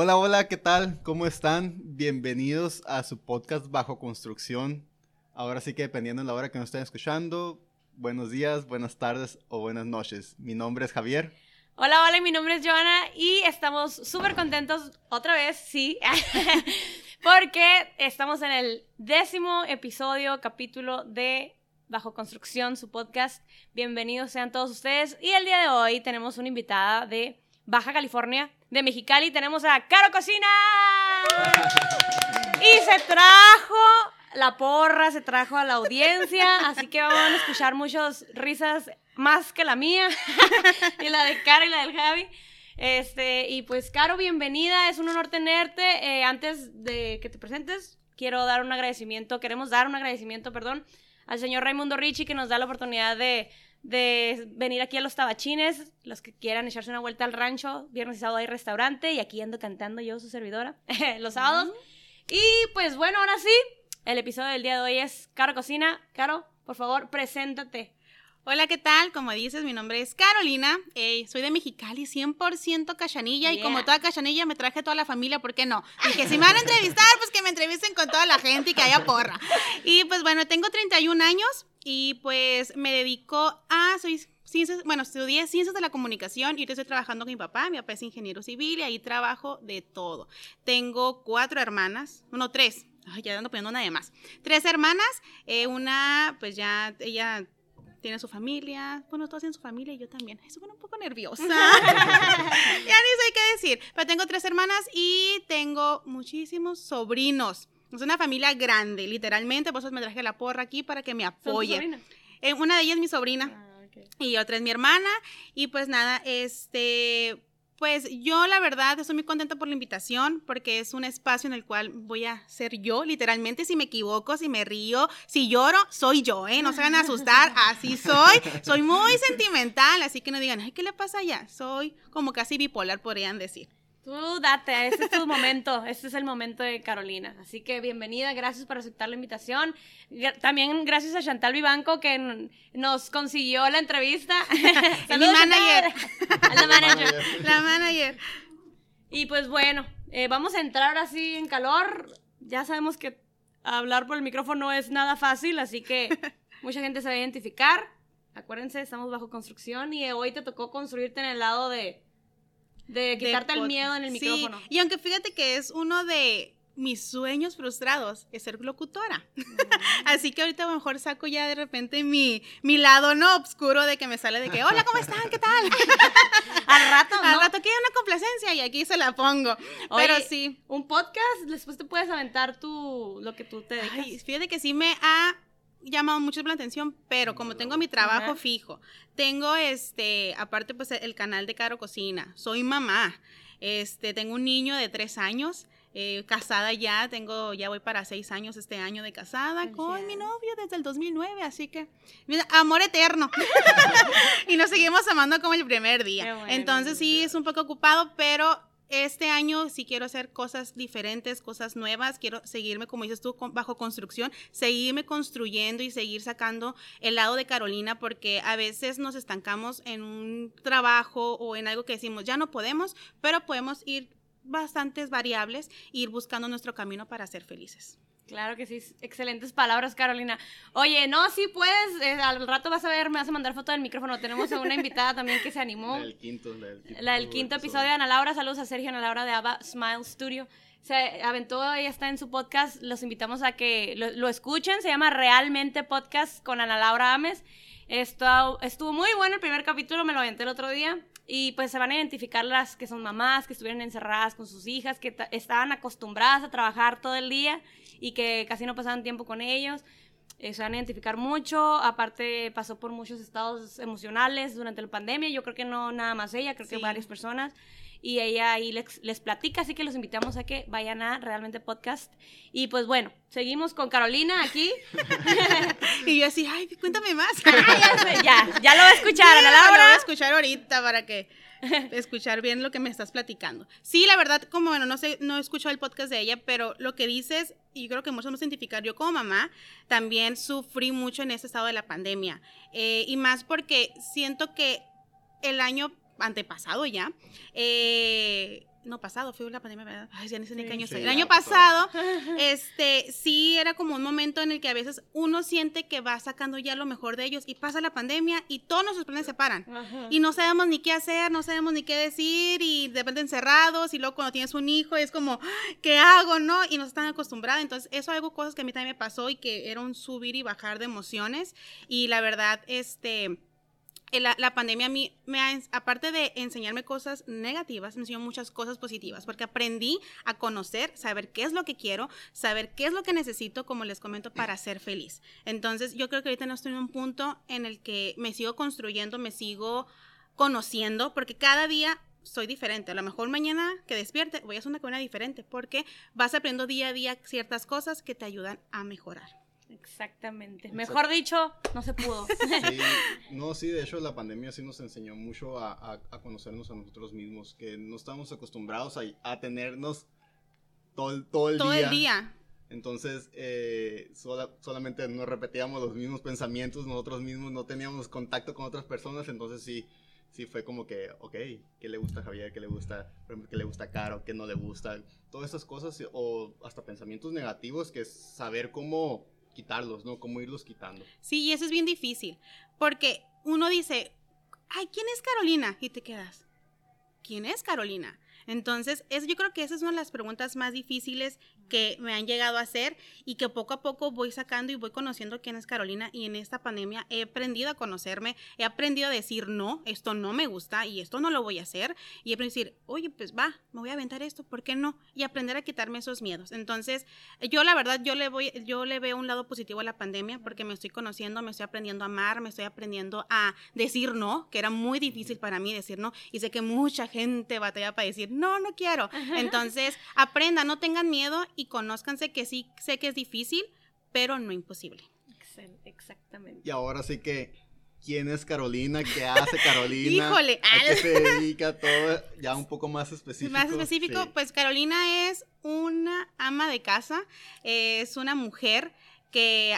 Hola, hola, ¿qué tal? ¿Cómo están? Bienvenidos a su podcast Bajo Construcción. Ahora sí que dependiendo de la hora que nos estén escuchando, buenos días, buenas tardes o buenas noches. Mi nombre es Javier. Hola, hola, mi nombre es Joana y estamos súper contentos otra vez, sí, porque estamos en el décimo episodio, capítulo de Bajo Construcción, su podcast. Bienvenidos sean todos ustedes. Y el día de hoy tenemos una invitada de Baja California, de Mexicali. Tenemos a Caro Cocina. Y se trajo la porra, se trajo a la audiencia, así que vamos a escuchar muchas risas más que la mía y la de Caro y la del Javi. Este, y pues, Caro, bienvenida, es un honor tenerte. Eh, antes de que te presentes, quiero dar un agradecimiento, queremos dar un agradecimiento, perdón, al señor Raimundo Ricci que nos da la oportunidad de, de venir aquí a los tabachines, los que quieran echarse una vuelta al rancho, viernes y sábado hay restaurante y aquí ando cantando yo, su servidora, los sábados. Y pues bueno, ahora sí, el episodio del día de hoy es Caro Cocina. Caro, por favor, preséntate. Hola, ¿qué tal? Como dices, mi nombre es Carolina, eh, soy de Mexicali, 100% cachanilla, y como toda cachanilla me traje toda la familia, ¿por qué no? Y que si me van a entrevistar, pues que me entrevisten con toda la gente y que haya porra. Y pues bueno, tengo 31 años y pues me dedico a, soy ciencias, bueno, estudié ciencias de la comunicación y ahorita estoy trabajando con mi papá, mi papá es ingeniero civil y ahí trabajo de todo. Tengo cuatro hermanas, no, tres, Ay, ya ando poniendo una de más. Tres hermanas, eh, una, pues ya, ella tiene su familia, bueno, todos tienen su familia y yo también. Eso pone un poco nerviosa. ya ni sé qué decir. Pero tengo tres hermanas y tengo muchísimos sobrinos. Es una familia grande, literalmente. Por eso me traje la porra aquí para que me apoye. Eh, una de ellas es mi sobrina. Ah, y otra es mi hermana. Y pues nada, este pues yo la verdad estoy muy contenta por la invitación porque es un espacio en el cual voy a ser yo, literalmente si me equivoco, si me río, si lloro, soy yo, ¿eh? No se van a asustar, así soy, soy muy sentimental, así que no digan, ay, ¿qué le pasa allá? Soy como casi bipolar, podrían decir. Tú date, este es tu momento, este es el momento de Carolina. Así que bienvenida, gracias por aceptar la invitación. También gracias a Chantal Vivanco que nos consiguió la entrevista. la manager. la manager. La manager. Y pues bueno, eh, vamos a entrar así en calor. Ya sabemos que hablar por el micrófono no es nada fácil, así que mucha gente se va a identificar. Acuérdense, estamos bajo construcción y hoy te tocó construirte en el lado de de quitarte el miedo en el micrófono. Y aunque fíjate que es uno de mis sueños frustrados es ser locutora. Mm. Así que ahorita a lo mejor saco ya de repente mi, mi lado no oscuro de que me sale de que, hola, ¿cómo están? ¿Qué tal? Al rato, ¿no? Al rato quiero una complacencia y aquí se la pongo. Pero sí. Un podcast, después te puedes aventar tu, lo que tú te dedicas. fíjate que sí me ha llamado mucho la atención, pero como tengo mi trabajo fijo, tengo este, aparte pues el canal de Caro Cocina, soy mamá, este, tengo un niño de tres años, eh, casada ya, tengo, ya voy para seis años este año de casada con mi novio desde el 2009, así que, mira, amor eterno. y nos seguimos amando como el primer día. Entonces sí, es un poco ocupado, pero este año sí quiero hacer cosas diferentes, cosas nuevas, quiero seguirme, como dices tú, bajo construcción, seguirme construyendo y seguir sacando el lado de Carolina, porque a veces nos estancamos en un trabajo o en algo que decimos, ya no podemos, pero podemos ir bastantes variables e ir buscando nuestro camino para ser felices. Claro que sí, excelentes palabras, Carolina. Oye, no, sí puedes, eh, al rato vas a ver, me vas a mandar foto del micrófono. Tenemos a una invitada también que se animó. La del quinto, la del quinto, la del quinto episodio de Ana Laura. Saludos a Sergio Ana Laura de Ava Smile Studio. Se aventó, ella está en su podcast. Los invitamos a que lo, escuchen. Se llama Realmente Podcast con Ana Laura Ames. Esto, estuvo muy bueno el primer capítulo, me lo aventé el otro día. Y pues se van a identificar las que son mamás, que estuvieron encerradas con sus hijas, que estaban acostumbradas a trabajar todo el día y que casi no pasaban tiempo con ellos. Eh, se van a identificar mucho, aparte pasó por muchos estados emocionales durante la pandemia, yo creo que no nada más ella, creo que varias personas, y ella ahí les, les, platica, así que los invitamos a que vayan a Realmente Podcast. Y pues bueno, seguimos con Carolina aquí. y yo así, ay, cuéntame más. ya, ya, lo voy a escuchar, Ana Laura. Lo voy a escuchar ahorita para que escuchar bien lo que me estás platicando. Sí, la verdad, como bueno, no sé, no he escuchado el podcast de ella, pero lo que dices, y creo que muchos vamos a yo como mamá también sufrí mucho en ese estado de la pandemia. Eh, y más porque siento que el año antepasado ya, eh, no pasado, fue la pandemia, ¿verdad? Ay, ya ni sé ni qué año Sí. El año pasado, este, sí era como un momento en el que a veces uno siente que va sacando ya lo mejor de ellos y pasa la pandemia y todos nuestros planes se paran. Ajá. Y no sabemos ni qué hacer, no sabemos ni qué decir y de repente encerrados y luego cuando tienes un hijo es como, ¿qué hago, no? Y nos están acostumbrados. Entonces, eso algo cosas que a mí también me pasó y que era un subir y bajar de emociones. Y la verdad, este, la, la pandemia a mí, me ha, aparte de enseñarme cosas negativas, me enseñó muchas cosas positivas, porque aprendí a conocer, saber qué es lo que quiero, saber qué es lo que necesito, como les comento, para ser feliz. Entonces, yo creo que ahorita no estoy en un punto en el que me sigo construyendo, me sigo conociendo, porque cada día soy diferente. A lo mejor mañana que despierte voy a hacer una comida diferente, porque vas aprendiendo día a día ciertas cosas que te ayudan a mejorar. Exactamente. Mejor dicho, no se pudo. Sí, no, sí, de hecho la pandemia sí nos enseñó mucho a, a- a conocernos a nosotros mismos, que no estábamos acostumbrados a, a tenernos todo, el- todo el Todo día. el día. Entonces, eh, sola- solamente nos repetíamos los mismos pensamientos, nosotros mismos no teníamos contacto con otras personas, entonces sí, sí fue como que, ok, ¿qué le gusta a Javier? ¿Qué le gusta, por ejemplo, qué le gusta a Caro? ¿Qué no le gusta? Todas esas cosas, o hasta pensamientos negativos, que es saber cómo quitarlos, ¿no? Cómo irlos quitando. Sí, y eso es bien difícil, porque uno dice, ay, ¿quién es Carolina? Y te quedas, ¿quién es Carolina? Entonces, es, yo creo que esa es una de las preguntas más difíciles que me han llegado a hacer y que poco a poco voy sacando y voy conociendo quién es Carolina y en esta pandemia he aprendido a conocerme, he aprendido a decir no, esto no me gusta y esto no lo voy a hacer y he aprendido a decir, oye, pues va, me voy a aventar esto, ¿por qué no? Y aprender a quitarme esos miedos. Entonces, yo la verdad, yo le voy, yo le veo un lado positivo a la pandemia porque me estoy conociendo, me estoy aprendiendo a amar, me estoy aprendiendo a decir no, que era muy difícil para mí decir no, y sé que mucha gente batalla para decir no, no quiero. Entonces, aprendan, no tengan miedo y conózcanse que sí, sé que es difícil, pero no imposible. Exactamente. Y ahora sí que, ¿quién es Carolina? ¿Qué hace Carolina? Híjole, ¿A qué se dedica? Todo ya un poco más específico. Más específico, Sí. pues Carolina es una ama de casa, es una mujer que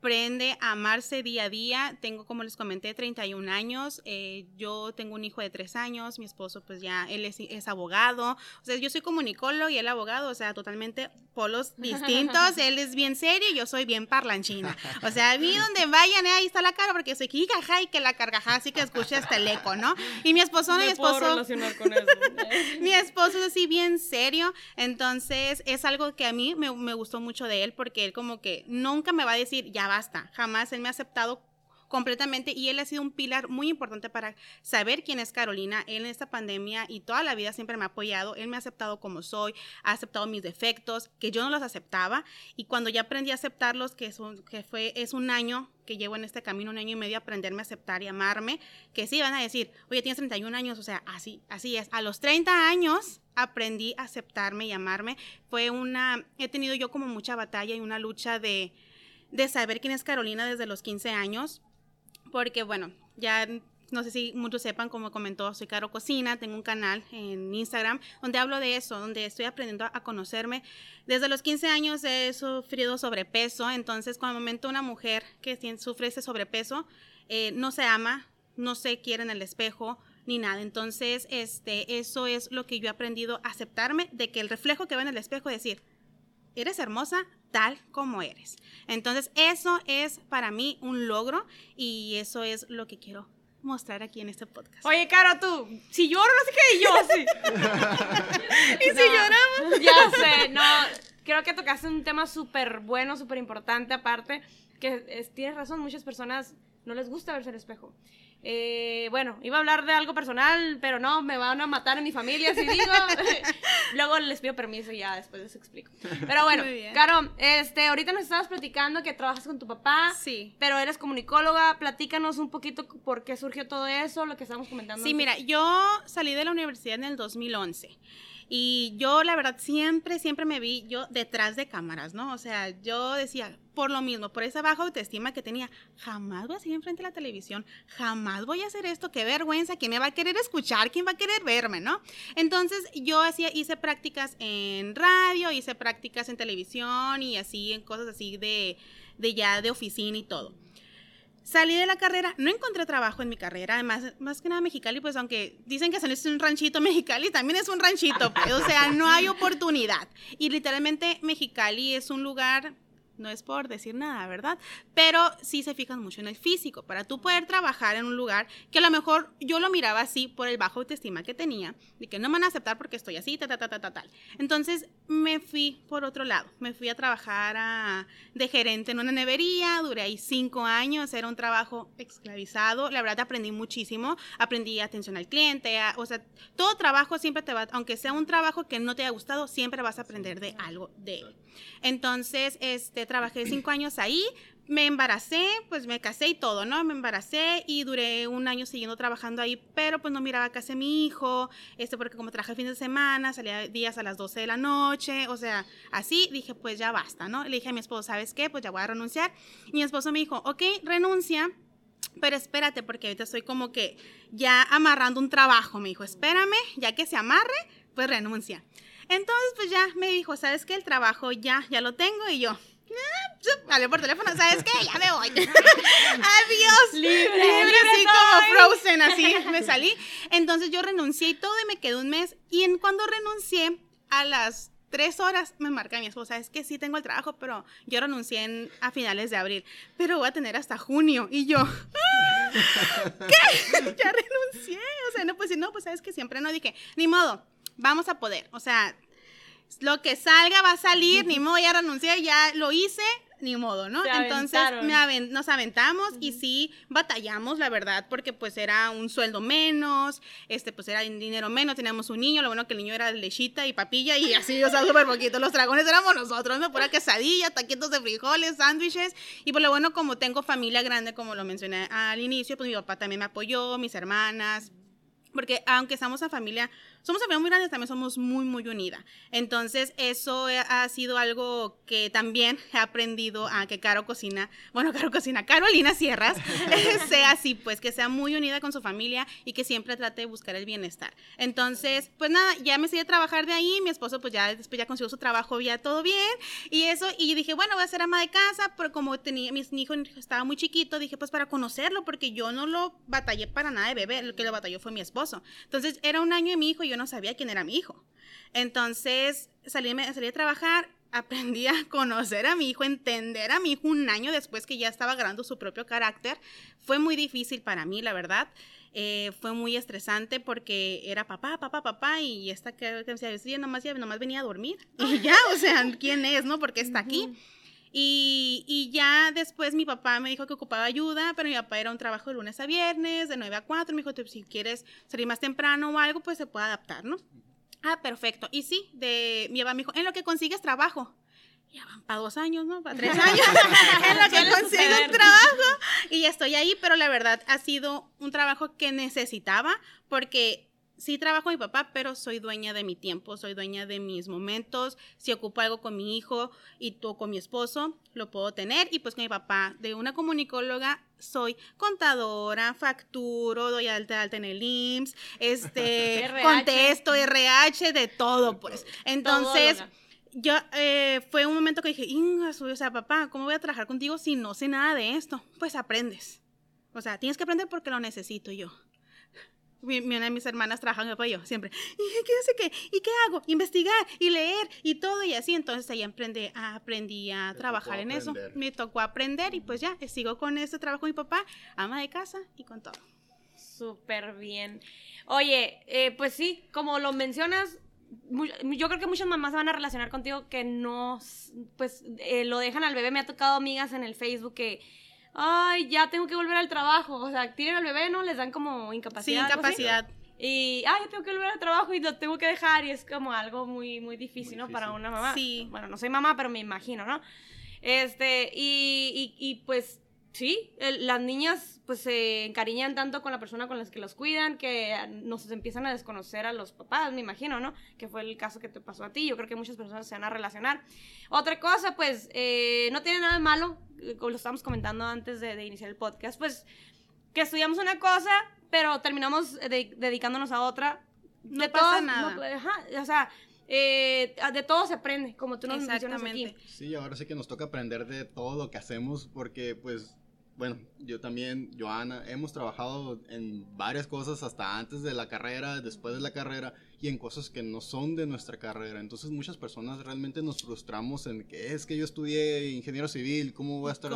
aprende a amarse día a día. Tengo, como les comenté, 31 años. eh, yo tengo un hijo de 3 años. Mi esposo, pues ya, él es, es abogado. O sea, yo soy comunicólogo y él abogado. O sea, totalmente polos distintos. él es bien serio y yo soy bien parlanchina. O sea, a mí donde vayan, eh, ahí está la cara porque soy que y que la carcajada, así que escuche hasta el eco, ¿no? Y mi esposo, mi Me puedo esposo... relacionar con eso. Mi esposo es así bien serio, entonces es algo que a mí me, me gustó mucho de él porque él como que nunca me va a decir ya basta, jamás él me ha aceptado completamente y él ha sido un pilar muy importante para saber quién es Carolina. Él en esta pandemia y toda la vida siempre me ha apoyado, él me ha aceptado como soy, ha aceptado mis defectos, que yo no los aceptaba y cuando ya aprendí a aceptarlos, que, es un- que fue, es un año que llevo en este camino, un año y medio, aprenderme a aceptar y amarme, que sí van a decir, oye, tienes 31 años, o sea, así, así es. A los 30 años aprendí a aceptarme y amarme. Fue una, he tenido yo como mucha batalla y una lucha de, de saber quién es Carolina desde los 15 años, porque bueno, ya no sé si muchos sepan, como comentó, soy Caro Cocina, tengo un canal en Instagram donde hablo de eso, donde estoy aprendiendo a conocerme. Desde los 15 años he sufrido sobrepeso, entonces cuando momento una mujer que sufre ese sobrepeso eh, no se ama, no se quiere en el espejo ni nada. Entonces, este, eso es lo que yo he aprendido aceptarme, de que el reflejo que veo en el espejo decir, eres hermosa tal como eres. Entonces, eso es para mí un logro y eso es lo que quiero mostrar aquí en este podcast. Oye, Caro, tú, si lloro, no sé qué, y yo sí. ¿Y si lloramos? Ya sé, no. Creo que tocaste un tema súper bueno, súper importante, aparte, que es- tienes razón, muchas personas no les gusta verse al espejo. Eh, bueno, iba a hablar de algo personal, pero no, me van a matar en mi familia si digo. Luego les pido permiso y ya después les explico. Pero bueno. Caro, este, ahorita nos estabas platicando que trabajas con tu papá. Sí. Pero eres comunicóloga, platícanos un poquito por qué surgió todo eso, lo que estábamos comentando. Sí, antes. mira, yo salí de la universidad en el 2011 y yo la verdad siempre, siempre me vi yo detrás de cámaras, ¿no? O sea, yo decía, por lo mismo, por esa baja autoestima que tenía, jamás voy a seguir enfrente de la televisión, jamás voy a hacer esto, qué vergüenza, ¿quién me va a querer escuchar? ¿Quién va a querer verme, no? Entonces yo hacía, hice prácticas en radio, hice prácticas en televisión y así, en cosas así de, de ya de oficina y todo. Salí de la carrera, no encontré trabajo en mi carrera, además, más que nada Mexicali, pues aunque dicen que saliste un ranchito Mexicali, también es un ranchito, pues, o sea, no hay oportunidad. Y literalmente Mexicali es un lugar no es por decir nada, ¿verdad? Pero sí se fijan mucho en el físico, para tú poder trabajar en un lugar que a lo mejor yo lo miraba así por el bajo autoestima que tenía, de que no me van a aceptar porque estoy así, ta, ta, ta, ta, ta, tal. Entonces me fui por otro lado, me fui a trabajar de gerente en una nevería, duré ahí cinco años, era un trabajo esclavizado, la verdad aprendí muchísimo, aprendí atención al cliente, o sea, todo trabajo siempre te va, aunque sea un trabajo que no te haya gustado, siempre vas a aprender de algo de él. Entonces, este, trabajé cinco años ahí, me embaracé, pues me casé y todo, ¿no? Me embaracé y duré un año siguiendo trabajando ahí, pero pues no miraba casi a mi hijo, este, porque como trabajé el fin de semana, salía días a las 12 de la noche, o sea, así dije, pues ya basta, ¿no? Le dije a mi esposo, ¿sabes qué? Pues ya voy a renunciar. Y mi esposo me dijo, ok, renuncia, pero espérate, porque ahorita estoy como que ya amarrando un trabajo, me dijo, espérame, ya que se amarre, pues renuncia. Entonces, pues ya me dijo, ¿sabes qué? El trabajo ya, ya lo tengo y yo, Vale, por teléfono, ¿sabes qué? Ya me voy. Adiós. Libre, libre, así como Frozen, así me salí. Entonces yo renuncié y todo y me quedé un mes. Y en cuando renuncié, a las tres horas me marca mi esposa, es que sí tengo el trabajo, pero yo renuncié a finales de abril, pero voy a tener hasta junio. Y yo, ¿qué? ya renuncié. O sea, no, pues no, pues sabes que siempre no dije, ni modo, vamos a poder. O sea, lo que salga va a salir, ni modo, ya renuncié, ya lo hice, ni modo, ¿no? Entonces nos aventamos y sí batallamos, la verdad, porque pues era un sueldo menos, este pues era dinero menos, teníamos un niño, lo bueno que el niño era lechita y papilla y así, o sea, súper poquito. Los dragones éramos nosotros, ¿no? Pura quesadilla, taquitos de frijoles, sándwiches y por lo bueno como tengo familia grande, como lo mencioné al inicio, pues mi papá también me apoyó, mis hermanas, porque aunque estamos en familia, somos familia muy grande, también somos muy, muy unida. Entonces, eso ha sido algo que también he aprendido a que Caro Cocina, bueno, Caro Cocina, Carolina Sierras, sea así, pues que sea muy unida con su familia y que siempre trate de buscar el bienestar. Entonces, pues nada, ya me seguí a trabajar de ahí, mi esposo pues ya después ya consiguió su trabajo, ya todo bien, y eso, y dije, bueno, voy a ser ama de casa, pero como tenía, mi hijo estaba muy chiquito, dije, pues para conocerlo, porque yo no lo batallé para nada de bebé, lo que lo batalló fue mi esposo. Entonces, era un año de mi hijo y yo no sabía quién era mi hijo. Entonces salí, salí a trabajar, aprendí a conocer a mi hijo, entender a mi hijo un año después que ya estaba agarrando su propio carácter. Fue muy difícil para mí, la verdad. Eh, fue muy estresante porque era papá, papá, papá, y esta que, decía, nomás, ya, nomás venía a dormir. Y ya, o sea, ¿quién es, no? Porque está aquí. Y, y, ya después mi papá me dijo que ocupaba ayuda, pero mi papá era un trabajo de lunes a viernes, de 9 a 4. Me dijo, si quieres salir más temprano o algo, pues se puede adaptar, ¿no? Ah, perfecto. Y sí, de, mi papá me dijo, en lo que consigues trabajo. Ya van para dos años, ¿no? Para tres años. en lo que consigo un trabajo. Y ya estoy ahí, pero la verdad ha sido un trabajo que necesitaba porque sí trabajo con mi papá, pero soy dueña de mi tiempo, soy dueña de mis momentos. Si ocupo algo con mi hijo y tú con mi esposo, lo puedo tener. Y pues con mi papá, de una comunicóloga, soy contadora, facturo, doy alta, alta en el IMSS, este, contesto, RH, de todo, pues. Entonces yo eh, fue un momento que dije, o sea, papá, ¿cómo voy a trabajar contigo si no sé nada de esto? Pues aprendes. O sea, tienes que aprender porque lo necesito yo. Mi, una de mis hermanas trabaja en apoyo siempre. ¿Y qué hace qué? ¿Y qué hago? Investigar y leer y todo y así. Entonces ahí aprendí, aprendí a trabajar en eso. Me tocó aprender y pues ya, sigo con este trabajo con mi papá, ama de casa y con todo. Súper bien. Oye, eh, pues sí, como lo mencionas, yo creo que muchas mamás se van a relacionar contigo que no, pues eh, lo dejan al bebé. Me ha tocado amigas en el Facebook que ay, ya tengo que volver al trabajo. O sea, tienen al bebé, ¿no? Les dan como incapacidad. Sí, incapacidad. Y, ay, tengo que volver al trabajo y lo tengo que dejar. Y es como algo muy, muy difícil, ¿no? Para una mamá. Sí. Bueno, no soy mamá, pero me imagino, ¿no? Este, y, y, y pues Sí, las niñas pues se encariñan tanto con la persona con la que los cuidan que nos empiezan a desconocer a los papás, me imagino, ¿no? Que fue el caso que te pasó a ti. Yo creo que muchas personas se van a relacionar. Otra cosa, pues, eh, no tiene nada de malo, eh, como lo estábamos comentando antes de, iniciar el podcast, pues, que estudiamos una cosa, pero terminamos dedicándonos a otra. No pasa nada. o sea, eh, de todo se aprende, como tú nos mencionas aquí. Sí, ahora sí que nos toca aprender de todo lo que hacemos porque, pues, bueno, yo también, Joana, hemos trabajado en varias cosas hasta antes de la carrera, después de la carrera y en cosas que no son de nuestra carrera. Entonces muchas personas realmente nos frustramos en que es que yo estudié ingeniero civil, ¿cómo voy a estar,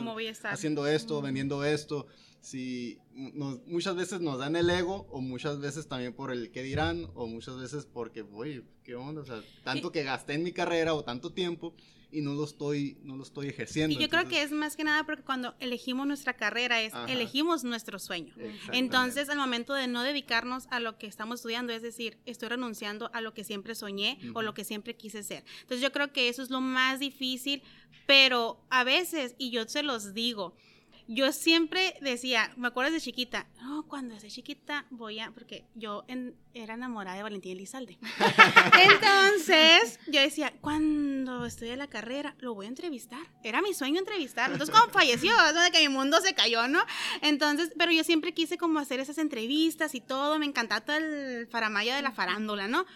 haciendo esto, vendiendo esto? Si muchas veces nos dan el ego o muchas veces también por el qué dirán o muchas veces porque, oye, ¿qué onda? O sea, tanto que gasté en mi carrera o tanto tiempo y no lo estoy, no lo estoy ejerciendo. Y yo creo que es más que nada porque cuando elegimos nuestra carrera es elegimos nuestro sueño. Entonces, al momento de no dedicarnos a lo que estamos estudiando, es decir, estoy renunciando a lo que siempre soñé o lo que siempre quise ser. Entonces, yo creo que eso es lo más difícil, pero a veces, y yo se los digo, yo siempre decía, me acuerdo de chiquita, no, cuando sea chiquita voy a, porque yo era enamorada de Valentín Elizalde. Entonces, yo decía, cuando estudie la carrera, lo voy a entrevistar. Era mi sueño entrevistarlo. Entonces, como falleció, es de que mi mundo se cayó, ¿no? Entonces, pero yo siempre quise como hacer esas entrevistas y todo, me encantaba todo el faramaya de la farándula, ¿no?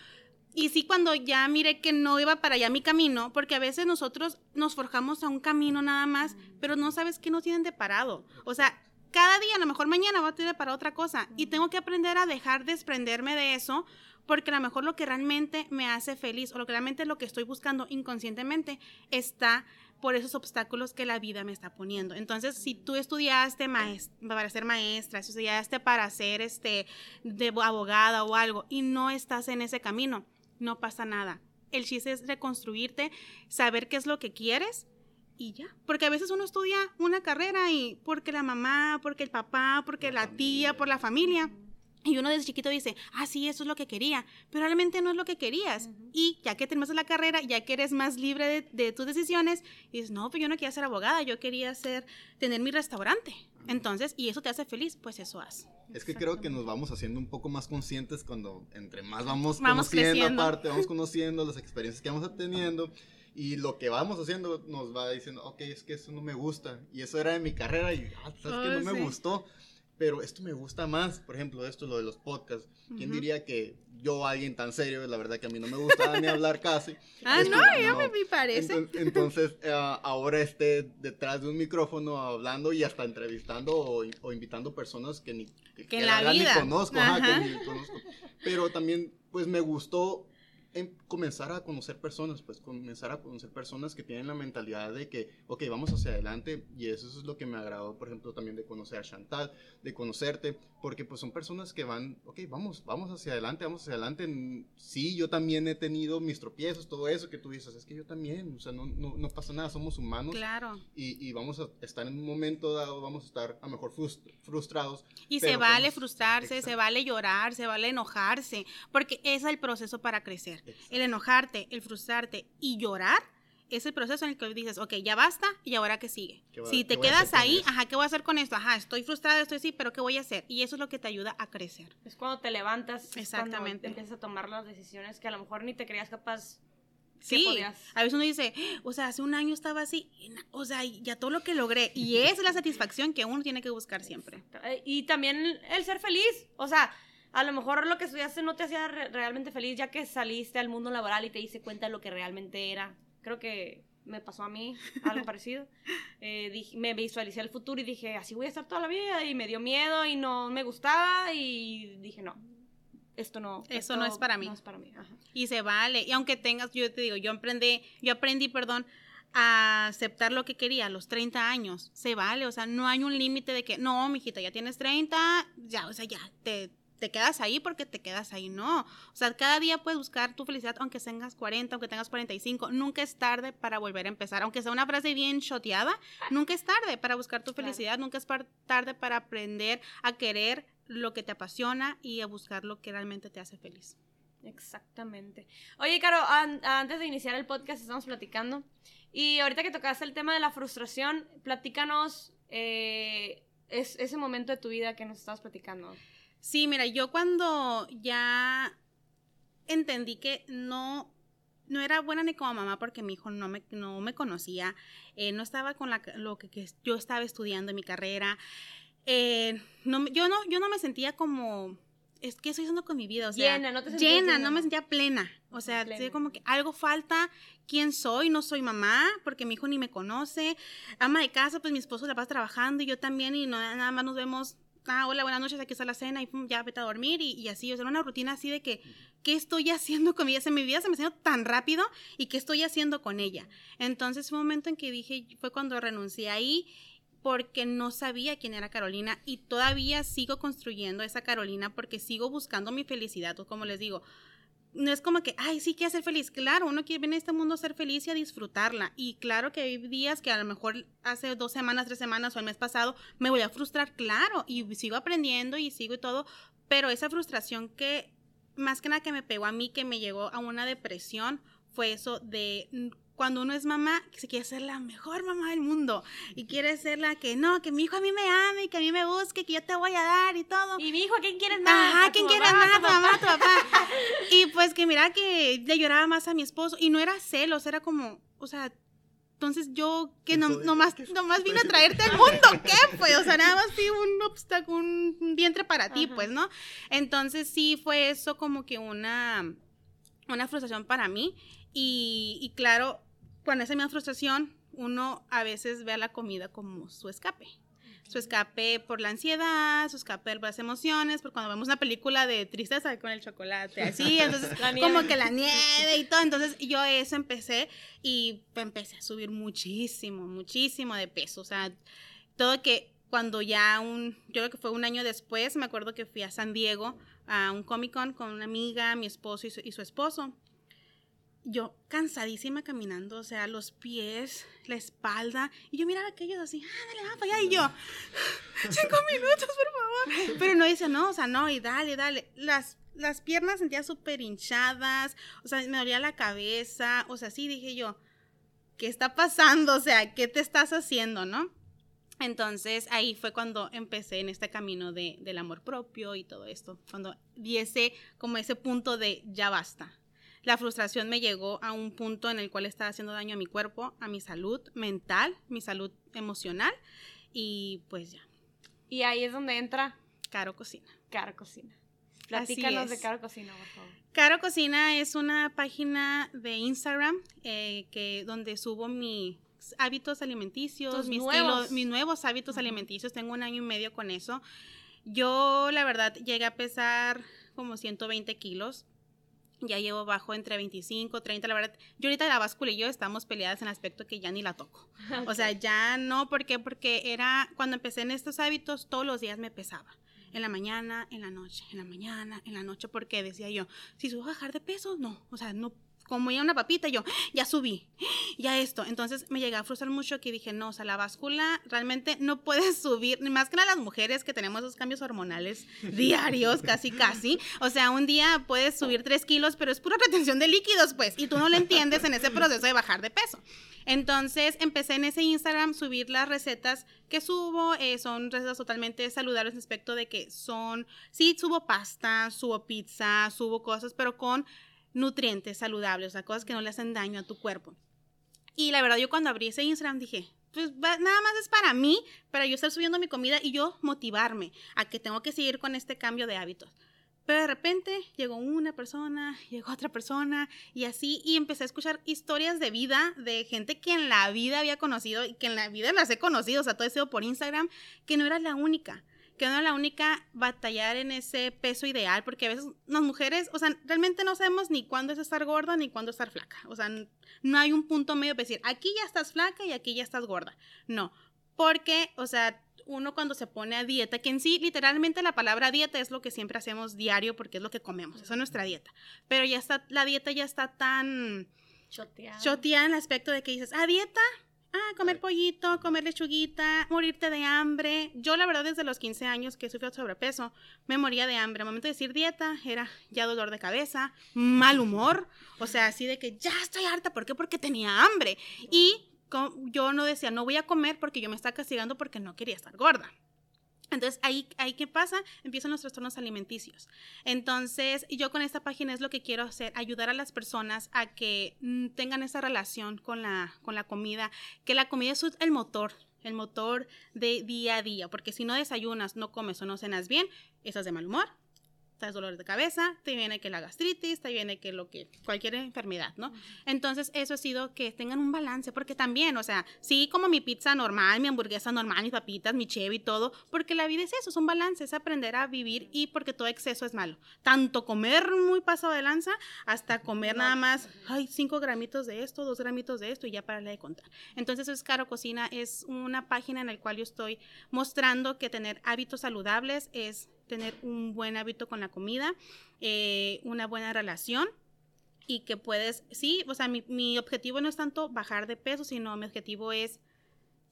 Y sí, cuando ya miré que no iba para allá mi camino, porque a veces nosotros nos forjamos a un camino nada más, pero no sabes qué nos tienen de parado. O sea, cada día, a lo mejor mañana va a tener para otra cosa. Y tengo que aprender a dejar desprenderme de eso, porque a lo mejor lo que realmente me hace feliz o lo que realmente lo que estoy buscando inconscientemente está por esos obstáculos que la vida me está poniendo. Entonces, si tú estudiaste para ser maestra, si estudiaste para ser este, de abogada o algo y no estás en ese camino, no pasa nada. El chiste es reconstruirte, saber qué es lo que quieres y ya. Porque a veces uno estudia una carrera y porque la mamá, porque el papá, porque la, tía, por la familia. Y uno desde chiquito dice, ah, sí, eso es lo que quería, pero realmente no es lo que querías. Y ya que terminas la carrera, ya que eres más libre de, tus decisiones, dices, no, pues yo no quería ser abogada, yo quería ser, tener mi restaurante. Entonces, y eso te hace feliz, pues eso haz. Es que creo que nos vamos haciendo un poco más conscientes cuando entre más vamos, vamos conociendo aparte, vamos conociendo las experiencias que vamos teniendo y lo que vamos haciendo nos va diciendo, ok, es que eso no me gusta y eso era de mi carrera y ah, sabes que no me gustó pero esto me gusta más, por ejemplo, esto lo de los podcasts. ¿Quién diría que yo, alguien tan serio, la verdad que a mí no me gusta ni hablar casi? ah, no, ya me parece. Entonces, eh, ahora esté detrás de un micrófono hablando y hasta entrevistando o, invitando personas que ni, que, la vida. ni conozco, que ni conozco. Pero también, pues me gustó comenzar a conocer personas, pues comenzar a conocer personas que tienen la mentalidad de que, ok, vamos hacia adelante y eso es lo que me agradó, por ejemplo, también de conocer a Chantal, de conocerte, porque pues son personas que van, ok, vamos, vamos hacia adelante, vamos hacia adelante. Sí, yo también he tenido mis tropiezos, todo eso que tú dices, es que yo también, o sea, no, no, no pasa nada, somos humanos. Claro. Y, y, vamos a estar en un momento dado, vamos a estar a lo mejor frustrados. Y se vale frustrarse, se vale llorar, se vale enojarse, porque es el proceso para crecer. El enojarte, el frustrarte y llorar es el proceso en el que dices, ok, ya basta y ahora qué sigue. si te quedas ahí, ajá, ¿qué voy a hacer con esto? Ajá, estoy frustrada, estoy así, pero ¿qué voy a hacer? Y eso es lo que te ayuda a crecer. Es cuando te levantas, exactamente, empiezas a tomar las decisiones que a lo mejor ni te creías capaz. Sí, a veces uno dice, o sea, hace un año estaba así, o sea, ya todo lo que logré. Y esa es la satisfacción que uno tiene que buscar siempre. Y también el ser feliz, o sea, a lo mejor lo que estudiaste no te hacía realmente feliz ya que saliste al mundo laboral y te diste cuenta de lo que realmente era. Creo que me pasó a mí algo parecido. Eh, me visualicé el futuro y dije, así voy a estar toda la vida y me dio miedo y no me gustaba y dije, no, esto no. Eso no es para mí. No es para mí. Y se vale. Y aunque tengas, yo te digo, yo aprendí, yo aprendí, perdón, a aceptar lo que quería a los 30 años. Se vale, o sea, no hay un límite de que, no, mijita, ya tienes 30, ya, o sea, ya, te, te quedas ahí porque te quedas ahí, no. O sea, cada día puedes buscar tu felicidad, aunque tengas 40, aunque tengas 45. Nunca es tarde para volver a empezar. Aunque sea una frase bien choteada, nunca es tarde para buscar tu felicidad, nunca es tarde para aprender a querer lo que te apasiona y a buscar lo que realmente te hace feliz. Exactamente. Oye, Caro, antes de iniciar el podcast estamos platicando. Y ahorita que tocaste el tema de la frustración, platícanos eh, es, ese momento de tu vida que nos estabas platicando. Sí, mira, yo cuando ya entendí que no, no era buena ni como mamá porque mi hijo no me, no me conocía, eh, no estaba con la, lo que, yo estaba estudiando en mi carrera, eh, no, yo, no, yo no me sentía como es que estoy haciendo con mi vida, o sea, Llena, no te sentías llena, llena, no me sentía plena. O sea, Plena. como que algo falta, quién soy, no soy mamá, porque mi hijo ni me conoce, ama de casa, pues mi esposo la pasa trabajando y yo también y no, nada más nos vemos, ah, hola, buenas noches, aquí está la cena y ya vete a dormir y, así, o sea, una rutina así de que, ¿qué estoy haciendo con vida? O mi vida se me haciendo tan rápido y ¿qué estoy haciendo con ella? Entonces fue un momento en que dije, fue cuando renuncié ahí porque no sabía quién era Carolina y todavía sigo construyendo esa Carolina porque sigo buscando mi felicidad, o como les digo, no es como que, ay, sí quiero ser feliz. Claro, uno quiere venir a este mundo a ser feliz y a disfrutarla. Y claro que hay días que a lo mejor hace dos semanas, tres semanas o el mes pasado me voy a frustrar, claro, y sigo aprendiendo y sigo y todo, pero esa frustración que más que nada que me pegó a mí, que me llegó a una depresión, fue eso de mm, cuando uno es mamá, se quiere ser la mejor mamá del mundo y quiere ser la que no, que mi hijo a mí me ame y que a mí me busque, que yo te voy a dar y todo. Y mi hijo, ¿a quién quieres más? Ajá, ¿A ¿quién tu quiere mamá, más? a Tu mamá, tu papá. Y pues que mira que le lloraba más a mi esposo y no era celos, era como, o sea, entonces yo que no, nomás, ¿qué nomás vine a traerte al mundo, ¿qué? Pues, o sea, nada más fui un obstáculo, un vientre para ti, Ajá. pues, ¿no? Entonces sí fue eso como que una, una frustración para mí y, y claro, con esa misma frustración uno a veces ve a la comida como su escape su escape por la ansiedad, su escape por las emociones, por cuando vemos una película de tristeza con el chocolate, así, entonces como que la nieve y todo, entonces yo eso empecé y empecé a subir muchísimo, muchísimo de peso, o sea, todo que cuando ya un, yo creo que fue un año después, me acuerdo que fui a San Diego a un Comic Con con una amiga, mi esposo y su, y su esposo. Yo cansadísima caminando, o sea, los pies, la espalda, y yo miraba a aquellos así, ah, dale, vamos para allá, y yo, cinco minutos, por favor. Pero no dice, no, o sea, no, y dale, dale. Las, las piernas sentía súper hinchadas, o sea, me dolía la cabeza, o sea, sí, dije yo, ¿qué está pasando? O sea, ¿qué te estás haciendo, no? Entonces ahí fue cuando empecé en este camino de, del amor propio y todo esto, cuando di ese, como ese punto de ya basta. La frustración me llegó a un punto en el cual estaba haciendo daño a mi cuerpo, a mi salud mental, mi salud emocional y pues ya, Y ahí es donde entra Caro Cocina. Caro Cocina. Platícanos de. Caro Cocina, por favor. Caro Cocina es una página de Instagram eh, que, donde subo mis hábitos alimenticios, Tus mi nuevos. estilo- mis nuevos hábitos alimenticios. Tengo un año y medio con eso. Yo, la verdad, llegué a pesar como 120 kilos. Ya llevo bajo entre 25, 30, la verdad. Yo ahorita la báscula y yo estamos peleadas en el aspecto que ya ni la toco. O sea, ya no, ¿por qué? Porque era, cuando empecé en estos hábitos, todos los días me pesaba. En la mañana, en la noche, en la mañana, en la noche, porque decía yo, si subo a bajar de peso, no. O sea, no, como ya una papita, yo, ya subí, ya esto. Entonces me llegué a frustrar mucho que dije, no, o sea, la báscula realmente no puedes subir, ni más que nada las mujeres que tenemos esos cambios hormonales diarios, casi, casi. O sea, un día puedes subir tres kilos, pero es pura retención de líquidos, pues, y tú no lo entiendes en ese proceso de bajar de peso. Entonces empecé en ese Instagram subir las recetas que subo, eh, son recetas totalmente saludables en aspecto de que son, sí, subo pasta, subo pizza, subo cosas, pero con nutrientes saludables, o sea, cosas que no le hacen daño a tu cuerpo. Y la verdad, yo cuando abrí ese Instagram dije, pues nada más es para mí, para yo estar subiendo mi comida y yo motivarme a que tengo que seguir con este cambio de hábitos. Pero de repente llegó una persona, llegó otra persona y así, y empecé a escuchar historias de vida de gente que en la vida había conocido y que en la vida las he conocido, o sea, todo ha sido por Instagram, que no era la única, que no era la única batallar en ese peso ideal, porque a veces las mujeres, o sea, realmente no sabemos ni cuándo es estar gorda ni cuándo estar flaca, o sea, no hay un punto medio para decir, aquí ya estás flaca y aquí ya estás gorda, no, porque, o sea, uno cuando se pone a dieta, que en sí literalmente la palabra dieta es lo que siempre hacemos diario porque es lo que comemos, eso es nuestra dieta, pero ya está, la dieta ya está tan Choteada. choteada en el aspecto de que dices, ah, dieta, ah, comer pollito, comer lechuguita, morirte de hambre. Yo, la verdad, desde los 15 años que sufrí sobrepeso, me moría de hambre. Al momento de decir dieta, era ya dolor de cabeza, mal humor, o sea, así de que ya estoy harta, ¿por qué? Porque tenía hambre. Y yo no decía, no voy a comer porque yo me estaba castigando porque no quería estar gorda. Entonces, ahí, ahí ¿qué pasa? Empiezan los trastornos alimenticios. Entonces, yo con esta página es lo que quiero hacer, ayudar a las personas a que mm, tengan esa relación con la, con la comida, que la comida es el motor, el motor de día a día, porque si no desayunas, no comes o no cenas bien, estás de mal humor, traes dolor de cabeza, te viene que la gastritis, te viene que lo que, cualquier enfermedad, ¿no? Entonces, eso ha sido que tengan un balance, porque también, o sea, sí como mi pizza normal, mi hamburguesa normal, mis papitas, mi cheve y todo, porque la vida es eso, es un balance, es aprender a vivir y porque todo exceso es malo. Tanto comer muy pasado de lanza, hasta comer nada más, ay, cinco gramitos de esto, dos gramitos de esto y ya para de contar. Entonces, es Caro Cocina, es una página en la cual yo estoy mostrando que tener hábitos saludables es tener un buen hábito con la comida, eh, una buena relación y que puedes, sí, o sea, mi, mi, objetivo no es tanto bajar de peso, sino mi objetivo es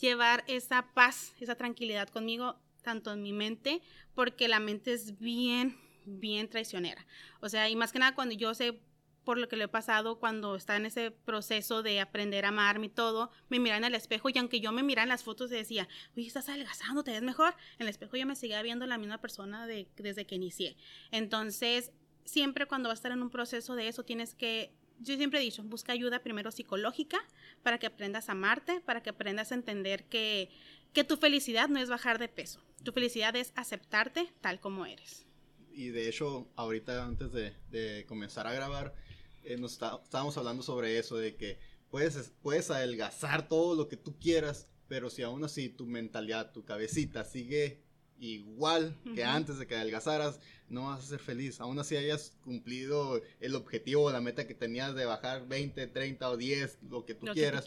llevar esa paz, esa tranquilidad conmigo, tanto en mi mente, porque la mente es bien, bien traicionera. O sea, y más que nada cuando yo sé por lo que le he pasado cuando está en ese proceso de aprender a amarme y todo, me mira en el espejo y aunque yo me mirara en las fotos y decía, uy, estás adelgazando, te ves mejor, en el espejo yo me seguía viendo la misma persona de, desde que inicié. Entonces, siempre cuando vas a estar en un proceso de eso, tienes que, yo siempre he dicho, busca ayuda primero psicológica para que aprendas a amarte, para que aprendas a entender que, que tu felicidad no es bajar de peso, tu felicidad es aceptarte tal como eres. Y de hecho, ahorita antes de, de comenzar a grabar, eh, nos estábamos hablando sobre eso, de que puedes, puedes adelgazar todo lo que tú quieras, pero si aún así tu mentalidad, tu cabecita sigue igual que antes de que adelgazaras, no vas a ser feliz. Aún así hayas cumplido el objetivo o la meta que tenías de bajar 20, 30 o 10, lo que tú quieras.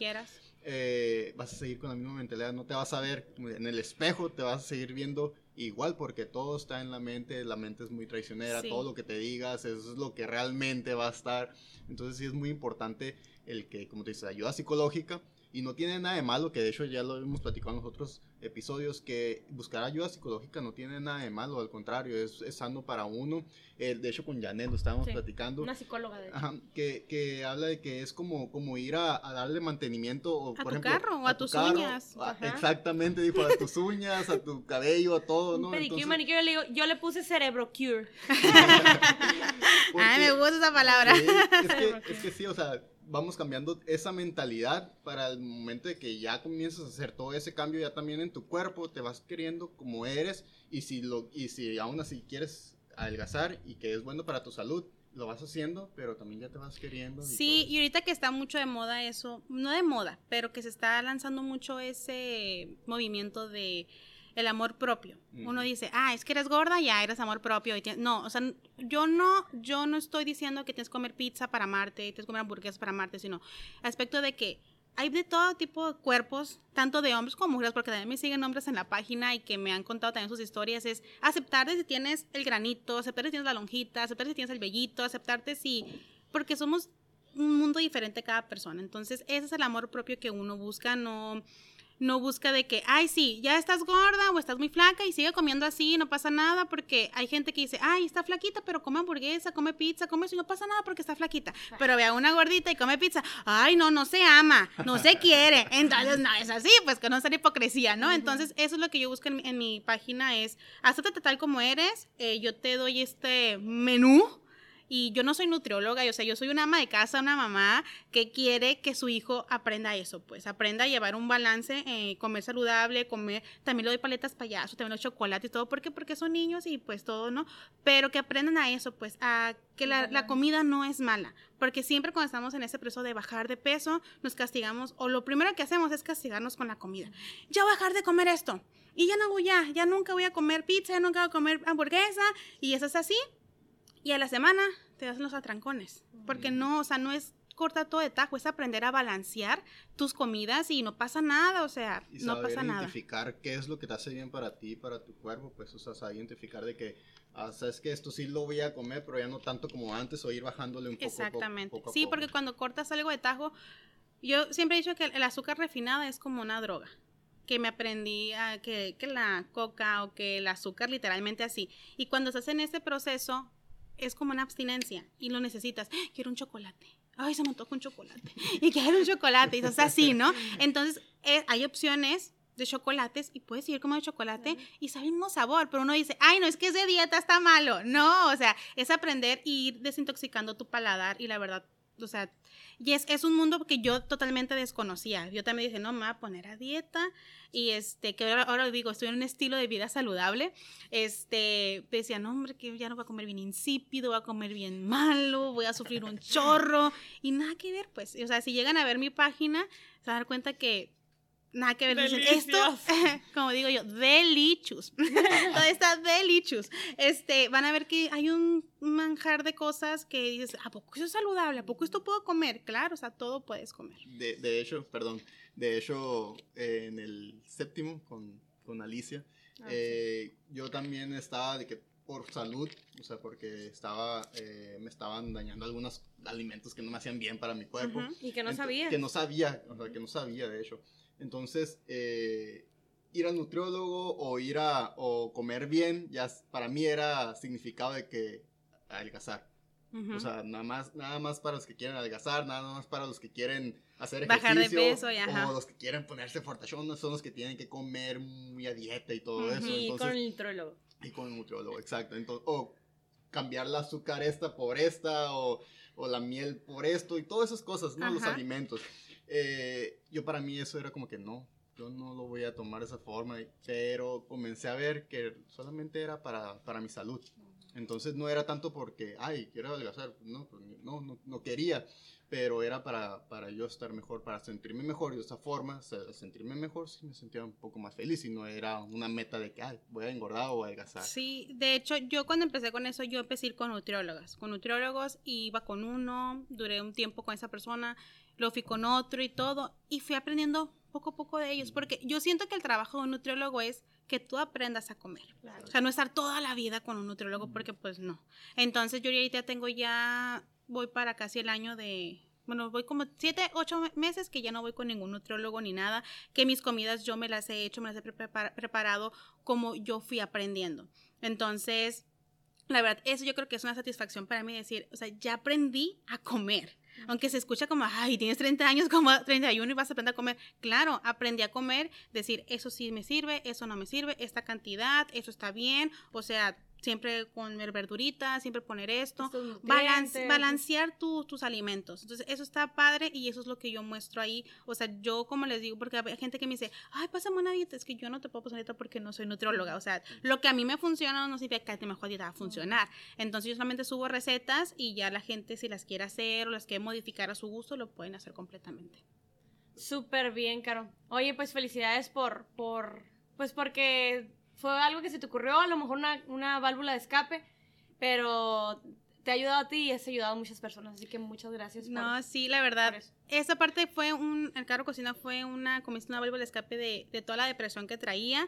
Eh, vas a seguir con la misma mentalidad, no te vas a ver en el espejo, te vas a seguir viendo igual porque todo está en la mente, la mente es muy traicionera, todo lo que te digas, eso es lo que realmente va a estar. Entonces sí es muy importante el que, como te dices, ayuda psicológica y no tiene nada de malo, que de hecho ya lo hemos platicado en los otros episodios, que buscar ayuda psicológica no tiene nada de malo, al contrario, es, es sano para uno. Eh, de hecho, con Janet lo estábamos platicando. Una psicóloga de Ajá, que, que, habla de que es como, como ir a, darle mantenimiento. O, a tu carro o a, tus uñas. exactamente, dijo, a tus uñas, a tu cabello, a todo, ¿no? Pedicure, manicure, le digo, yo le puse cerebro cure. Ay, me gusta esa palabra. es, que, es que sí, o sea vamos cambiando esa mentalidad para el momento de que ya comienzas a hacer todo ese cambio ya también en tu cuerpo, te vas queriendo como eres y si, lo, y si aún así quieres adelgazar y que es bueno para tu salud, lo vas haciendo, pero también ya te vas queriendo. sí, y ahorita que está mucho de moda eso, no de moda, pero que se está lanzando mucho ese movimiento de el amor propio. Uno dice, ah, es que eres gorda, ya eres amor propio. Y no, o sea, yo no, yo no estoy diciendo que tienes que comer pizza para amarte, tienes que comer hamburguesas para amarte, sino aspecto de que hay de todo tipo de cuerpos, tanto de hombres como mujeres, porque también me siguen hombres en la página y que me han contado también sus historias, es aceptarte si tienes el granito, aceptarte si tienes la lonjita, aceptarte si tienes el vellito, aceptarte si... porque somos un mundo diferente cada persona. Entonces, ese es el amor propio que uno busca, no no busca de que, ay, sí, ya estás gorda o estás muy flaca y sigue comiendo así, no pasa nada, porque hay gente que dice, ay, está flaquita, pero come hamburguesa, come pizza, come eso y no pasa nada porque está flaquita. Pero ve a una gordita y come pizza, ay, no, no se ama, no se quiere. Entonces, no es así, pues que no es hipocresía, ¿no? Entonces, eso es lo que yo busco en, mi página, es, acéptate tal como eres, eh, yo te doy este menú y yo no soy nutrióloga, o sea, yo soy una ama de casa, una mamá que quiere que su hijo aprenda eso, pues aprenda a llevar un balance, eh, comer saludable, comer, también le doy paletas payaso, también los chocolates y todo, ¿por qué? Porque son niños y pues todo, ¿no? Pero que aprendan a eso, pues a que la, la, comida no es mala, porque siempre cuando estamos en ese proceso de bajar de peso, nos castigamos, o lo primero que hacemos es castigarnos con la comida. Ya voy a bajar de comer esto, y ya no voy ya, ya nunca voy a comer pizza, ya nunca voy a comer hamburguesa, y eso es así, y a la semana te hacen los atrancones. Porque no, o sea, no es corta todo de tajo, es aprender a balancear tus comidas y no pasa nada, o sea, no pasa nada. identificar qué es lo que te hace bien para ti, para tu cuerpo, pues, o sea, identificar de que, ah, sabes que esto sí lo voy a comer, pero ya no tanto como antes, o ir bajándole un poco. Exactamente. sí, porque cuando cortas algo de tajo, yo siempre he dicho que el azúcar refinada es como una droga que me aprendí a que, que la coca o que el azúcar literalmente así. Y cuando estás en ese proceso, es como una abstinencia y lo necesitas. ¡Ah! Quiero un chocolate. Ay, se me con un chocolate. Y quiero un chocolate. Y es así, ¿no? Entonces, eh, hay opciones de chocolates y puedes seguir como chocolate y sabe mismo sabor, pero uno dice, ay, no, es que es de dieta, está malo. No, o sea, es aprender y ir desintoxicando tu paladar y la verdad, o sea, y es, es un mundo que yo totalmente desconocía. Yo también dije, no, me voy a poner a dieta y este, que ahora, ahora digo, estoy en un estilo de vida saludable. Este, decía, no, hombre, que ya no voy a comer bien insípido, voy a comer bien malo, voy a sufrir un chorro y nada que ver, pues, o sea, si llegan a ver mi página, se van a dar cuenta que nada que ver. Dicen, esto, como digo yo, delicious. Todo está delicious. Este, van a ver que hay un manjar de cosas que dices, ¿a poco eso es saludable? ¿A poco esto puedo comer? Claro, o sea, todo puedes comer. De, de hecho, perdón, de hecho, eh, en el séptimo con, con Alicia, ah, eh, yo también estaba de que por salud, o sea, porque estaba, eh, me estaban dañando algunos alimentos que no me hacían bien para mi cuerpo. Y que no sabía. Que no sabía, o sea, que no sabía, de hecho. Entonces, eh, ir al nutriólogo o ir a o comer bien, ya para mí era significado de que adelgazar. O sea, nada más, nada más para los que quieren adelgazar, nada más para los que quieren hacer ejercicio. Bajar de peso. O los que quieren ponerse fortachón, son los que tienen que comer muy a dieta y todo eso. Y con el nutriólogo. Y con el nutriólogo, exacto. Entonces, o cambiar la azúcar esta por esta, o, o la miel por esto, y todas esas cosas, ¿no? Los alimentos. Eh, yo para mí eso era como que no, yo no lo voy a tomar de esa forma, pero comencé a ver que solamente era para, para mi salud. Entonces no era tanto porque, ay, quiero adelgazar, no, pues, no, no, no quería, pero era para, para yo estar mejor, para sentirme mejor y de esa forma, sentirme mejor, sí me sentía un poco más feliz y no era una meta de que, ay, voy a engordar o a adelgazar. Sí, de hecho, yo cuando empecé con eso, yo empecé a ir con nutriólogas, con nutriólogos, iba con uno, duré un tiempo con esa persona, lo fui con otro y todo, y fui aprendiendo poco a poco de ellos, porque yo siento que el trabajo de un nutriólogo es que tú aprendas a comer. O sea, no estar toda la vida con un nutriólogo, porque pues no. Entonces yo ahorita tengo ya, voy para casi el año de, bueno, voy como siete, ocho meses que ya no voy con ningún nutriólogo ni nada, que mis comidas yo me las he hecho, me las he preparado como yo fui aprendiendo. Entonces, la verdad, eso yo creo que es una satisfacción para mí decir, o sea, ya aprendí a comer. Aunque se escucha como, ay, tienes 30 años, como 31 y vas a aprender a comer. Claro, aprendí a comer, decir, eso sí me sirve, eso no me sirve, esta cantidad, eso está bien. O sea, siempre comer verduritas, siempre poner esto, balancear tus alimentos. Entonces, eso está padre y eso es lo que yo muestro ahí. O sea, yo como les digo, porque hay gente que me dice, ay, pásame una dieta, es que yo no te puedo pasar dieta porque no soy nutrióloga. O sea, lo que a mí me funciona no significa que a ti mejor dieta va a funcionar. Entonces, yo solamente subo recetas y ya la gente, si las quiere hacer o las quiere modificar a su gusto, lo pueden hacer completamente. Súper bien, Caro. Oye, pues felicidades por, por, pues porque fue algo que se te ocurrió, a lo mejor una, una válvula de escape, pero te ha ayudado a ti y has ayudado a muchas personas, así que muchas gracias. no, sí, la verdad. Esa parte fue un, el carro cocina fue una, como una válvula de escape de, de toda la depresión que traía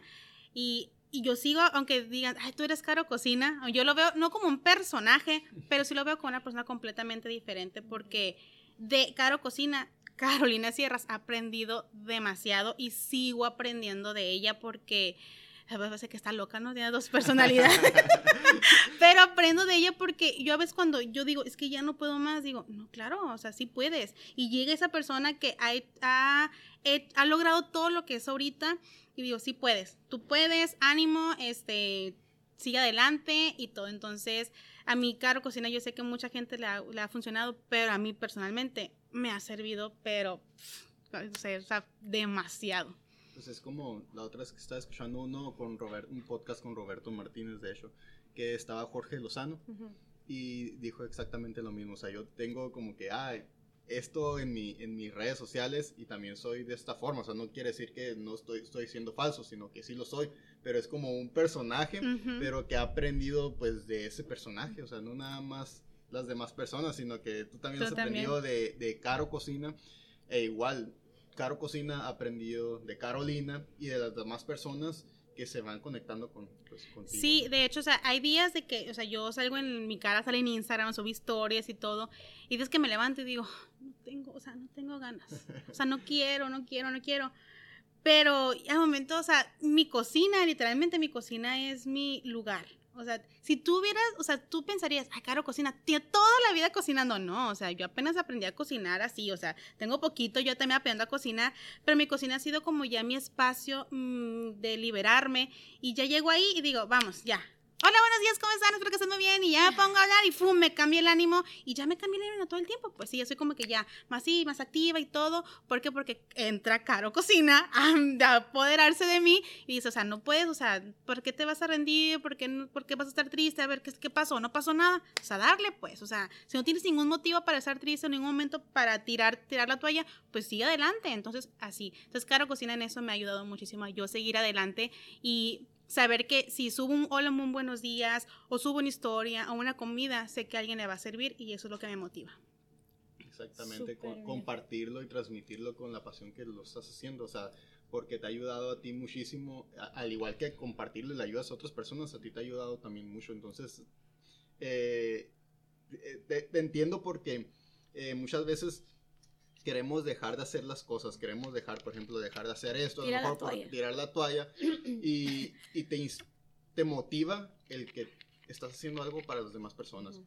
y y yo sigo, aunque digan, ay, tú eres Caro Cocina, yo lo veo no como un personaje, pero sí lo veo como una persona completamente diferente, porque de Caro Cocina, Carolina Sierras ha aprendido demasiado y sigo aprendiendo de ella porque a veces que está loca, ¿no? Tiene dos personalidades. Pero aprendo de ella porque yo a veces cuando yo digo, es que ya no puedo más, digo, no, claro, o sea, sí puedes. Y llega esa persona que ha, ha, logrado todo lo que es ahorita y digo, sí puedes, tú puedes, ánimo, este, sigue adelante y todo. Entonces, a mi Caro Cocina yo sé que mucha gente le ha, le ha funcionado, pero a mí personalmente me ha servido, pero, o sea, demasiado. Pues es como la otra vez que estaba escuchando uno con Robert, un podcast con Roberto Martínez, de hecho, que estaba Jorge Lozano y dijo exactamente lo mismo. O sea, yo tengo como que, ah, esto en, mi, en mis redes sociales y también soy de esta forma. O sea, no quiere decir que no estoy, estoy siendo falso, sino que sí lo soy. Pero es como un personaje, pero que ha aprendido pues de ese personaje. O sea, no nada más las demás personas, sino que tú también has aprendido de, de Caro Cocina. E igual, Caro Cocina aprendido de Carolina y de las demás personas que se van conectando con, pues, contigo. Sí, de hecho, o sea, hay días de que, o sea, yo salgo en mi cara, sale en Instagram, subo historias y todo, y es que me levanto y digo, no tengo, o sea, no tengo ganas, o sea, no quiero, no quiero, no quiero. Pero al momento, o sea, mi cocina, literalmente mi cocina es mi lugar. O sea, si tú hubieras, o sea, tú pensarías, ay, Caro cocina, toda la vida cocinando. No, o sea, yo apenas aprendí a cocinar así, o sea, tengo poquito, yo también aprendo a cocinar, pero mi cocina ha sido como ya mi espacio mm, de liberarme y ya llego ahí y digo, vamos, ya, hola, buenos días, ¿cómo están? Espero que estén muy bien. Y ya me pongo a hablar y ¡fum! me cambia el ánimo. Y ya me cambia el ánimo todo el tiempo. Pues sí, yo soy como que ya más sí, más activa y todo. ¿Por qué? Porque entra Caro Cocina a, apoderarse de mí y dice, o sea, no puedes, o sea, ¿por qué te vas a rendir? ¿Por qué, por qué vas a estar triste? A ver, ¿qué, ¿qué pasó? No pasó nada. O sea, darle, pues. O sea, si no tienes ningún motivo para estar triste, en ningún momento para tirar, tirar la toalla, pues sigue adelante. Entonces, así. Entonces, Caro Cocina en eso me ha ayudado muchísimo a yo seguir adelante y saber que si subo un hola, muy buenos días, o subo una historia o una comida, sé que alguien le va a servir y eso es lo que me motiva. Exactamente, compartirlo y transmitirlo con la pasión que lo estás haciendo, o sea, porque te ha ayudado a ti muchísimo, al igual que compartirlo y le ayudas a otras personas, a ti te ha ayudado también mucho, entonces, eh, eh, te, entiendo porque eh, muchas veces queremos dejar de hacer las cosas, queremos dejar, por ejemplo, dejar de hacer esto, tirar, la, toalla. tirar la toalla y, y te, te, motiva el que estás haciendo algo para las demás personas.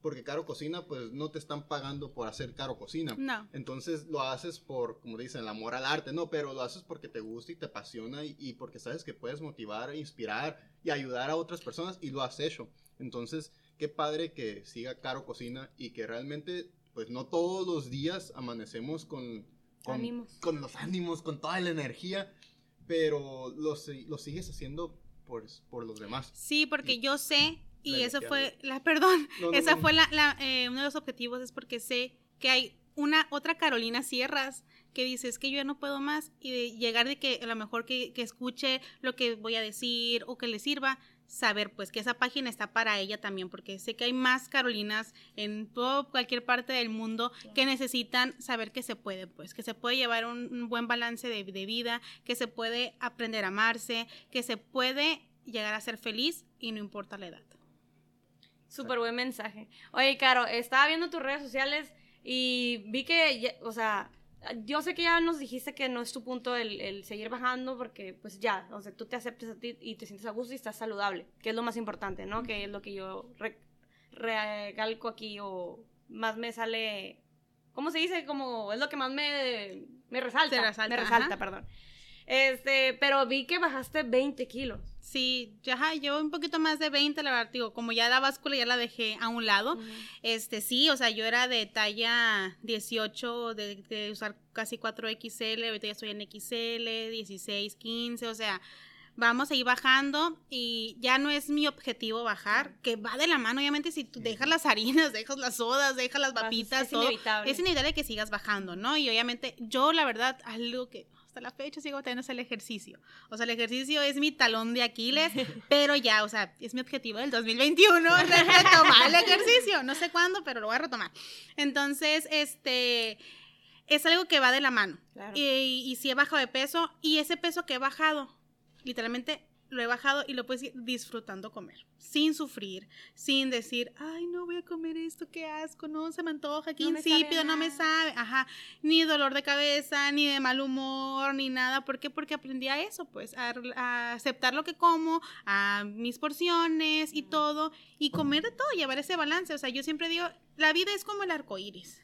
Porque Caro Cocina, pues no te están pagando por hacer Caro Cocina. No. Entonces lo haces por, como dicen, el amor al arte, no, pero lo haces porque te gusta y te apasiona y, y porque sabes que puedes motivar, inspirar y ayudar a otras personas y lo has hecho. Entonces, qué padre que siga Caro Cocina y que realmente pues no todos los días amanecemos con, con, con los ánimos, con toda la energía, pero lo, lo sigues haciendo por, por los demás. Sí, porque yo sé, y eso fue, la, perdón, esa fue la, la eh, uno de los objetivos, es porque sé que hay una otra Carolina Sierras que dice, es que yo ya no puedo más, y de llegar de que a lo mejor que, que escuche lo que voy a decir o que le sirva, saber pues que esa página está para ella también, porque sé que hay más Carolinas en todo, cualquier parte del mundo que necesitan saber que se puede, pues, que se puede llevar un, buen balance de, de, vida, que se puede aprender a amarse, que se puede llegar a ser feliz y no importa la edad. Súper buen mensaje. Oye, Caro, estaba viendo tus redes sociales y vi que, o sea, yo sé que ya nos dijiste que no es tu punto el, seguir bajando porque pues ya, o sea, tú te aceptes a ti y te sientes a gusto y estás saludable, que es lo más importante, ¿no? Que es lo que yo recalco aquí o más me sale, ¿cómo se dice? Como es lo que más me, me resalta. resalta. Me resalta, perdón. Este, pero vi que bajaste 20 kilos. Sí, ya llevo un poquito más de 20, la verdad, digo, como ya la báscula ya la dejé a un lado. Este, sí, o sea, yo era de talla 18, de, usar casi 4XL, ahorita ya estoy en XL, 16, 15, o sea, vamos a ir bajando y ya no es mi objetivo bajar, que va de la mano, obviamente, si tú dejas las harinas, dejas las sodas, dejas las papitas, es, inevitable. es inevitable que sigas bajando, ¿no? Y obviamente yo, la verdad, algo que la fecha sigo teniendo el ejercicio. O sea, el ejercicio es mi talón de Aquiles, pero ya, o sea, es mi objetivo del 2021, retomar el ejercicio. No sé cuándo, pero lo voy a retomar. Entonces, este, es algo que va de la mano. Y, y si he bajado de peso, y ese peso que he bajado, literalmente lo he bajado y lo puedes ir disfrutando comer, sin sufrir, sin decir, ay, no voy a comer esto, qué asco, no se me antoja, qué insípido, no me sabe, ajá, ni dolor de cabeza, ni de mal humor, ni nada, ¿por qué? Porque aprendí a eso, pues, a, aceptar lo que como, a mis porciones y todo, y comer de todo, llevar ese balance, o sea, yo siempre digo, la vida es como el arco iris,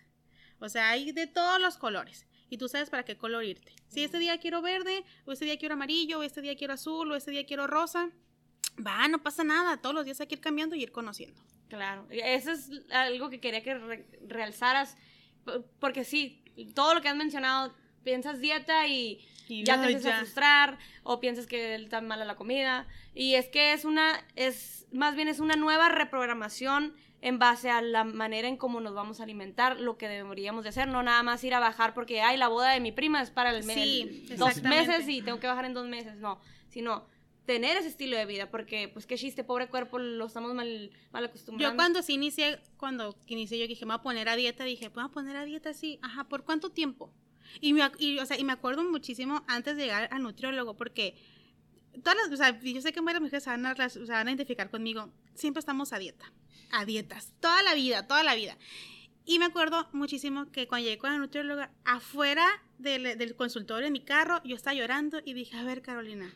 o sea, hay de todos los colores y tú sabes para qué color irte. Si este día quiero verde, o este día quiero amarillo, o este día quiero azul, o este día quiero rosa, va, no pasa nada, todos los días hay que ir cambiando y ir conociendo. Claro, eso es algo que quería que realzaras, porque sí, todo lo que has mencionado, piensas dieta y, ya te empiezas a frustrar, o piensas que está mala la comida, y es que es una, es, más bien es una nueva reprogramación en base a la manera en cómo nos vamos a alimentar, lo que deberíamos de hacer, no nada más ir a bajar porque, ay, la boda de mi prima es para el mes, dos meses y tengo que bajar en dos meses, no, sino tener ese estilo de vida, porque pues qué chiste, pobre cuerpo, lo estamos mal, mal acostumbrados. Yo cuando sí inicié, cuando inicié yo dije, me voy a poner a dieta, dije, ¿puedo poner a dieta así? Ajá, ¿por cuánto tiempo? Y me, y, o sea, y me acuerdo muchísimo antes de llegar al nutriólogo, porque todas las, o sea, yo sé que varias mujeres van a, van a identificar conmigo, siempre estamos a dieta a dietas, toda la vida, toda la vida. Y me acuerdo muchísimo que cuando llegué con la nutrióloga, afuera del, consultorio en mi carro, yo estaba llorando y dije, a ver, Carolina,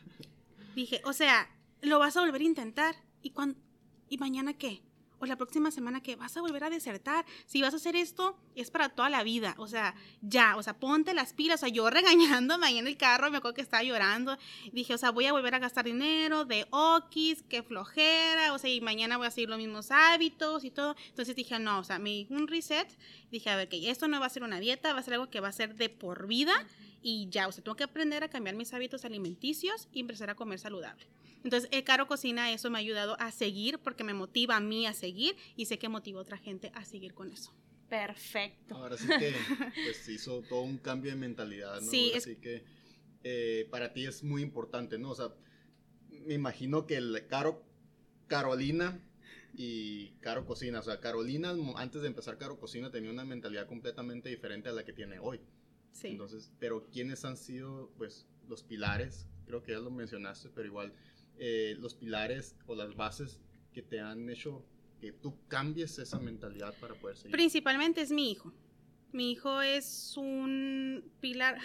dije, o sea, lo vas a volver a intentar. ¿Y, cuando, ¿y mañana qué? O la próxima semana que vas a volver a desertar, si vas a hacer esto, es para toda la vida, o sea, ya, o sea, ponte las pilas, o sea, yo regañándome ahí en el carro, me acuerdo que estaba llorando, dije, o sea, voy a volver a gastar dinero de okis, qué flojera, o sea, y mañana voy a seguir los mismos hábitos y todo, entonces dije, no, o sea, me un reset, dije, a ver, que esto no va a ser una dieta, va a ser algo que va a ser de por vida, y ya, o sea, tengo que aprender a cambiar mis hábitos alimenticios y empezar a comer saludable. Entonces, el Caro Cocina, eso me ha ayudado a seguir porque me motiva a mí a seguir y sé que motiva a otra gente a seguir con eso. Perfecto. Ahora sí que pues, hizo todo un cambio de mentalidad, ¿no? Sí, Así que eh, para ti es muy importante, ¿no? O sea, me imagino que el Caro, Carolina y Caro Cocina, o sea, Carolina antes de empezar Caro Cocina tenía una mentalidad completamente diferente a la que tiene hoy. Sí. Entonces, pero ¿quiénes han sido, pues, los pilares? Creo que ya lo mencionaste, pero igual, eh, los pilares o las bases que te han hecho que tú cambies esa mentalidad para poder seguir. Principalmente es mi hijo. Mi hijo es un pilar.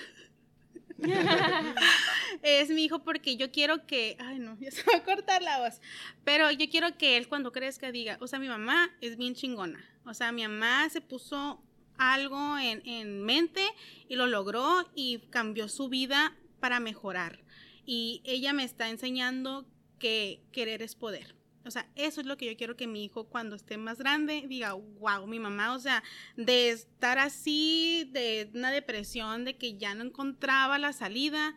es mi hijo porque yo quiero que, ay no, ya se va a cortar la voz, pero yo quiero que él cuando crezca diga, o sea, mi mamá es bien chingona, o sea, mi mamá se puso algo en, en mente y lo logró y cambió su vida para mejorar. Y ella me está enseñando que querer es poder. O sea, eso es lo que yo quiero que mi hijo cuando esté más grande diga, wow, mi mamá, o sea, de estar así, de una depresión, de que ya no encontraba la salida,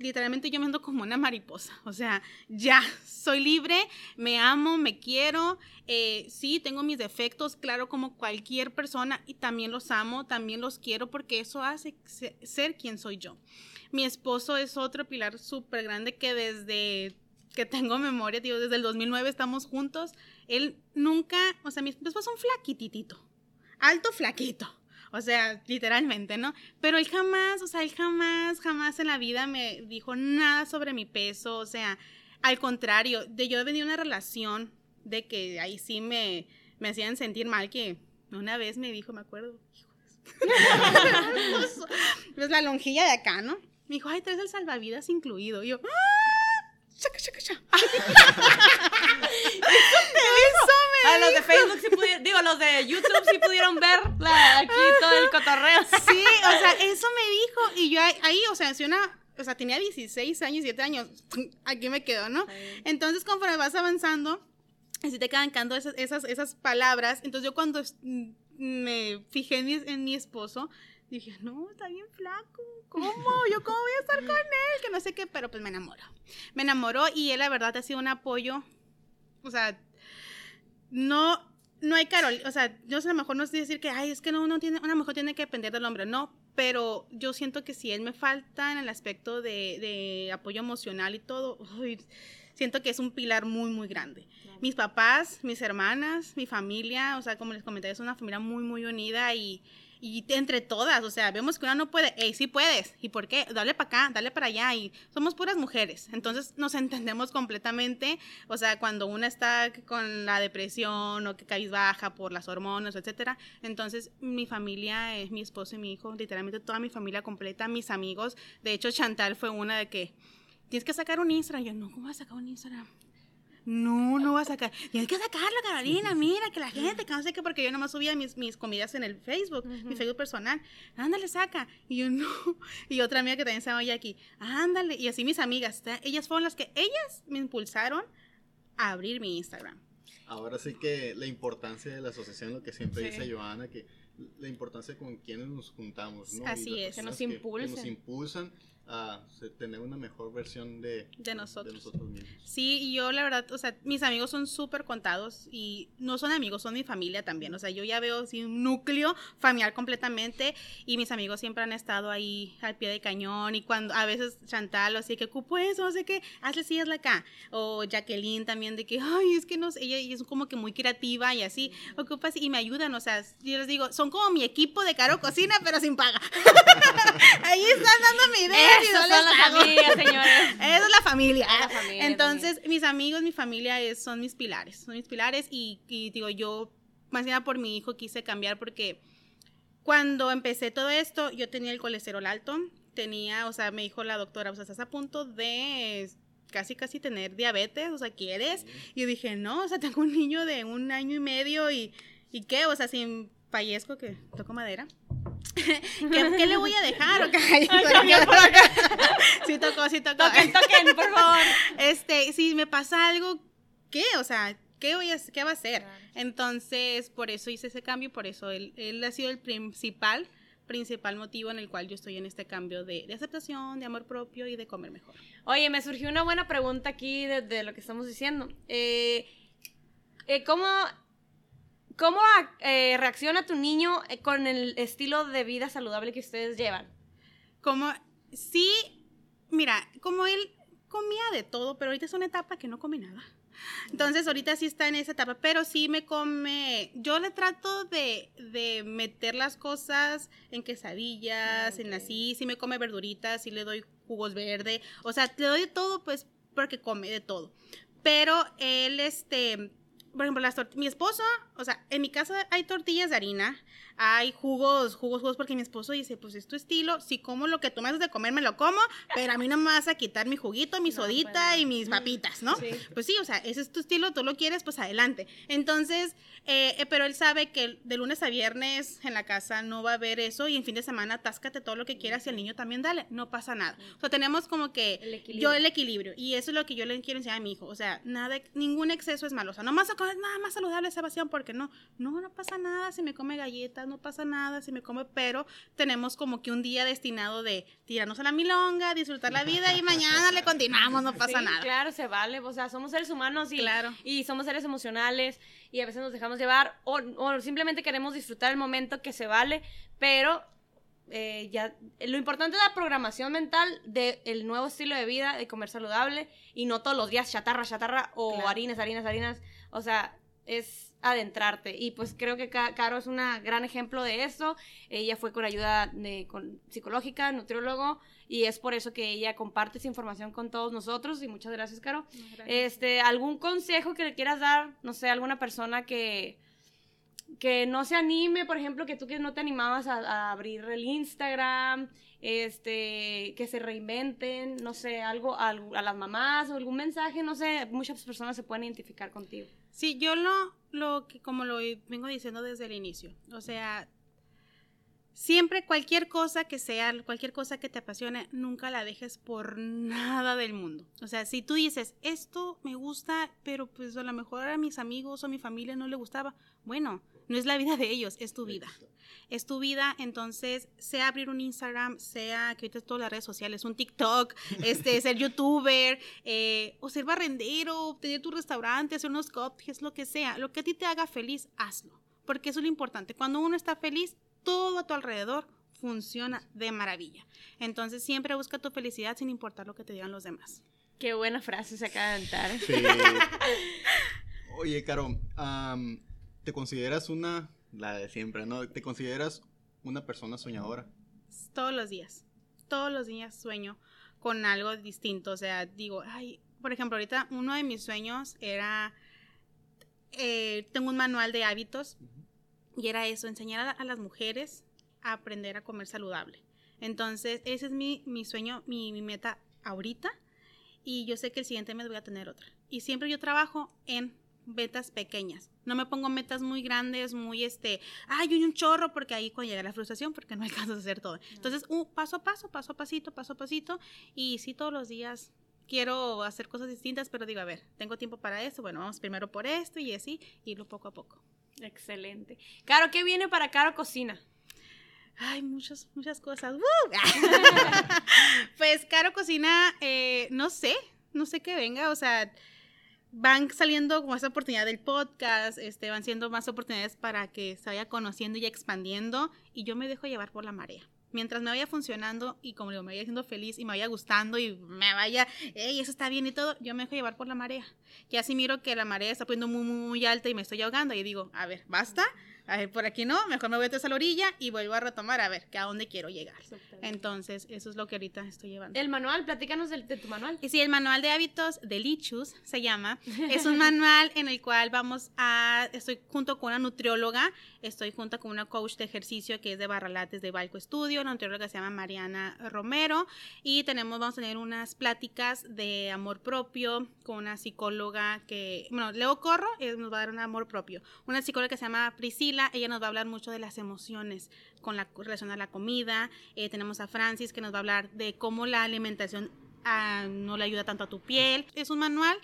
literalmente yo me ando como una mariposa, o sea, ya soy libre, me amo, me quiero, eh, sí, tengo mis defectos, claro, como cualquier persona, y también los amo, también los quiero, porque eso hace ser quien soy yo. Mi esposo es otro pilar súper grande que desde que tengo memoria, tío, desde el 2009 estamos juntos. Él nunca, o sea, mi esposo es un flaquititito, alto flaquito. O sea, literalmente, ¿no? Pero él jamás, o sea, él jamás, jamás en la vida me dijo nada sobre mi peso. O sea, al contrario, de yo he venido una relación de que ahí sí me, me hacían sentir mal, que una vez me dijo, me acuerdo, pues la lonjilla de acá, ¿no? Me dijo, ay, traes el salvavidas incluido. Y yo, ¡ah! ¡Chaca, chaca, chaca! A los de Facebook sí pudieron, digo, los de YouTube sí pudieron ver la, aquí todo el cotorreo. Sí, o sea, eso me dijo y yo ahí, o sea, si una, o sea, tenía 16 años, 7 años, aquí me quedo, ¿no? Entonces, conforme vas avanzando, así te quedan cantando esas, esas, esas palabras. Entonces, yo cuando me fijé en mi, en mi esposo, dije, no, está bien flaco. ¿Cómo? ¿Yo cómo voy a estar con él? Que no sé qué, pero pues me enamoró. Me enamoró y él, la verdad, ha sido un apoyo. O sea, no, no hay Carol. O sea, yo sé, a lo mejor no es decir que, ay, es que no, uno tiene, una mujer tiene que depender del hombre. No, pero yo siento que si él me falta en el aspecto de, de apoyo emocional y todo, uy, siento que es un pilar muy, muy grande. Mis papás, mis hermanas, mi familia, o sea, como les comenté, es una familia muy, muy unida y y entre todas, o sea, vemos que una no puede, hey, sí puedes, ¿y por qué? Dale para acá, dale para allá, y somos puras mujeres, entonces nos entendemos completamente, o sea, cuando una está con la depresión o que caes baja por las hormonas, etcétera, entonces mi familia es mi esposo y mi hijo, literalmente toda mi familia completa, mis amigos, de hecho Chantal fue una de que, tienes que sacar un Instagram, yo, no, ¿cómo vas a sacar un Instagram? No, no va a sacar. Tienes que sacarlo, Carolina. Mira, que la gente, que no sé qué, porque yo nomás subía mis, mis comidas en el Facebook, mi Facebook personal. Ándale, saca. Y yo, no. Y otra amiga que también se llama aquí. Ándale. Y así mis amigas. Ellas fueron las que, ellas me impulsaron a abrir mi Instagram. Ahora sí que la importancia de la asociación, lo que siempre dice Joana, que la importancia con quienes nos juntamos, ¿no? Así es, que nos impulsan. Que nos impulsan a tener una mejor versión de, de, nosotros. mismos. Sí, y yo la verdad, o sea, mis amigos son súper contados y no son amigos, son mi familia también. O sea, yo ya veo así un núcleo familiar completamente y mis amigos siempre han estado ahí al pie de cañón y cuando a veces Chantal o así que ocupo eso, no sé qué, hazle sí, hazle acá. O Jacqueline también de que, ay, es que no sé, ella es como que muy creativa y así, ocupas y me ayudan, o sea, yo les digo, son como mi equipo de Caro Cocina, pero sin paga. ahí están dando mi idea. Eso son las familias, señores. Eso es la familia. Entonces, mis amigos, mi familia es, son mis pilares. Son mis pilares y, digo, yo, más que nada por mi hijo, quise cambiar porque cuando empecé todo esto, yo tenía el colesterol alto. Tenía, o sea, me dijo la doctora, o sea, estás a punto de casi, casi tener diabetes, o sea, ¿quieres? Y yo dije, no, o sea, tengo un niño de un año y medio y, ¿y qué? O sea, sin fallezco, que toco madera. ¿Qué, le voy a dejar? sí tocó, sí tocó. Toquen, toquen, por favor. Este, si me pasa algo, ¿qué? O sea, ¿qué, voy a, qué va a hacer? Entonces, por eso hice ese cambio, por eso él, él ha sido el principal principal motivo en el cual yo estoy en este cambio de, aceptación, de amor propio y de comer mejor. Oye, me surgió una buena pregunta aquí de, lo que estamos diciendo. Eh, eh, ¿Cómo ¿Cómo eh, reacciona tu niño eh, con el estilo de vida saludable que ustedes llevan? Como, sí, mira, como él comía de todo, pero ahorita es una etapa que no come nada. Entonces ahorita sí está en esa etapa, pero sí me come, yo le trato de, de meter las cosas en quesadillas, en así, sí me come verduritas, sí le doy jugos verde, o sea, le doy de todo pues porque come de todo. Pero él, este, por ejemplo, las mi esposo, o sea, en mi casa hay tortillas de harina, hay jugos, jugos, jugos, porque mi esposo dice, pues es tu estilo, si como lo que tú me haces de comer, me lo como, pero a mí no me vas a quitar mi juguito, mi sodita y mis papitas, ¿no? Pues sí, o sea, ese es tu estilo, tú lo quieres, pues adelante. Entonces, eh, eh, pero él sabe que de lunes a viernes en la casa no va a haber eso y en fin de semana táscate todo lo que quieras y al niño también dale, no pasa nada. O sea, tenemos como que yo el equilibrio y eso es lo que yo le quiero enseñar a mi hijo, o sea, nada, ningún exceso es malo, o sea, no más nada más saludable Sebastián porque no, no, no pasa nada si me come galletas, no pasa nada si me come, pero tenemos como que un día destinado de tirarnos a la milonga, disfrutar la vida y mañana le continuamos, no pasa nada. Claro, se vale, o sea, somos seres humanos y, claro. y somos seres emocionales y a veces nos dejamos llevar o, o simplemente queremos disfrutar el momento que se vale, pero eh, ya lo importante es la programación mental del nuevo estilo de vida, de comer saludable y no todos los días chatarra, chatarra o harinas, harinas, harinas. O sea, es adentrarte. Y pues creo que Caro es un gran ejemplo de eso. Ella fue con ayuda de, con psicológica, nutriólogo, y es por eso que ella comparte esa información con todos nosotros. Y muchas gracias, Caro. Este, ¿algún consejo que le quieras dar? No sé, alguna persona que que no se anime, por ejemplo, que tú que no te animabas a, abrir el Instagram, este, que se reinventen, no sé, algo a, a, las mamás o algún mensaje, no sé, muchas personas se pueden identificar contigo. Sí, yo lo, lo que, como lo vengo diciendo desde el inicio, o sea, siempre cualquier cosa que sea, cualquier cosa que te apasione, nunca la dejes por nada del mundo. O sea, si tú dices, esto me gusta, pero pues a lo mejor a mis amigos o a mi familia no le gustaba, bueno, no es la vida de ellos, es tu vida. Es tu vida, entonces, sea abrir un Instagram, sea que ahorita todas las redes sociales, un TikTok, este, ser youtuber, eh, o ser barrendero, tener tu restaurante, hacer unos cupcakes, lo que sea, lo que a ti te haga feliz, hazlo. Porque eso es lo importante. Cuando uno está feliz, todo a tu alrededor funciona de maravilla. Entonces, siempre busca tu felicidad sin importar lo que te digan los demás. Qué buena frase se acaba de dar. Sí. Oye, Caro, ¿te consideras una, la de siempre, ¿no? ¿Te consideras una persona soñadora? Todos los días. Todos los días sueño con algo distinto. O sea, digo, ay, por ejemplo, ahorita uno de mis sueños era, eh, tengo un manual de hábitos y era eso, enseñar a, las mujeres a aprender a comer saludable. Entonces, ese es mi, mi sueño, mi, mi meta ahorita y yo sé que el siguiente mes voy a tener otra. Y siempre yo trabajo en metas pequeñas. No me pongo metas muy grandes, muy este, ay, un chorro, porque ahí cuando llega la frustración, porque no alcanzo a hacer todo. Entonces, un paso a paso, paso a pasito, paso a pasito, y sí todos los días quiero hacer cosas distintas, pero digo, a ver, tengo tiempo para eso, bueno, vamos primero por esto y así, irlo poco a poco. Excelente. Caro, ¿qué viene para Caro Cocina? Ay, muchas, muchas cosas. pues Caro Cocina, eh, no sé, no sé qué venga, o sea, van saliendo como esa oportunidad del podcast, este, van siendo más oportunidades para que se vaya conociendo y expandiendo y yo me dejo llevar por la marea. Mientras me vaya funcionando y como digo, me vaya siendo feliz y me vaya gustando y me vaya, hey, eso está bien y todo, yo me dejo llevar por la marea. Y así miro que la marea está poniendo muy, muy, muy alta y me estoy ahogando y digo, a ver, basta, a ver, por aquí no, mejor me voy a la orilla y vuelvo a retomar a ver que a dónde quiero llegar. Entonces, eso es lo que ahorita estoy llevando. El manual, platícanos de, de tu manual. Y sí, el manual de hábitos de Lichus se llama. Es un manual en el cual vamos a, estoy junto con una nutrióloga, estoy junto con una coach de ejercicio que es de Barralates de Balco Estudio, una nutrióloga que se llama Mariana Romero, y tenemos, vamos a tener unas pláticas de amor propio con una psicóloga que, bueno, Leo Corro eh, nos va a dar un amor propio, una psicóloga que se llama Priscila, ella nos va a hablar mucho de las emociones con la relación a la comida, eh, tenemos a Francis que nos va a hablar de cómo la alimentación ah, no le ayuda tanto a tu piel, es un manual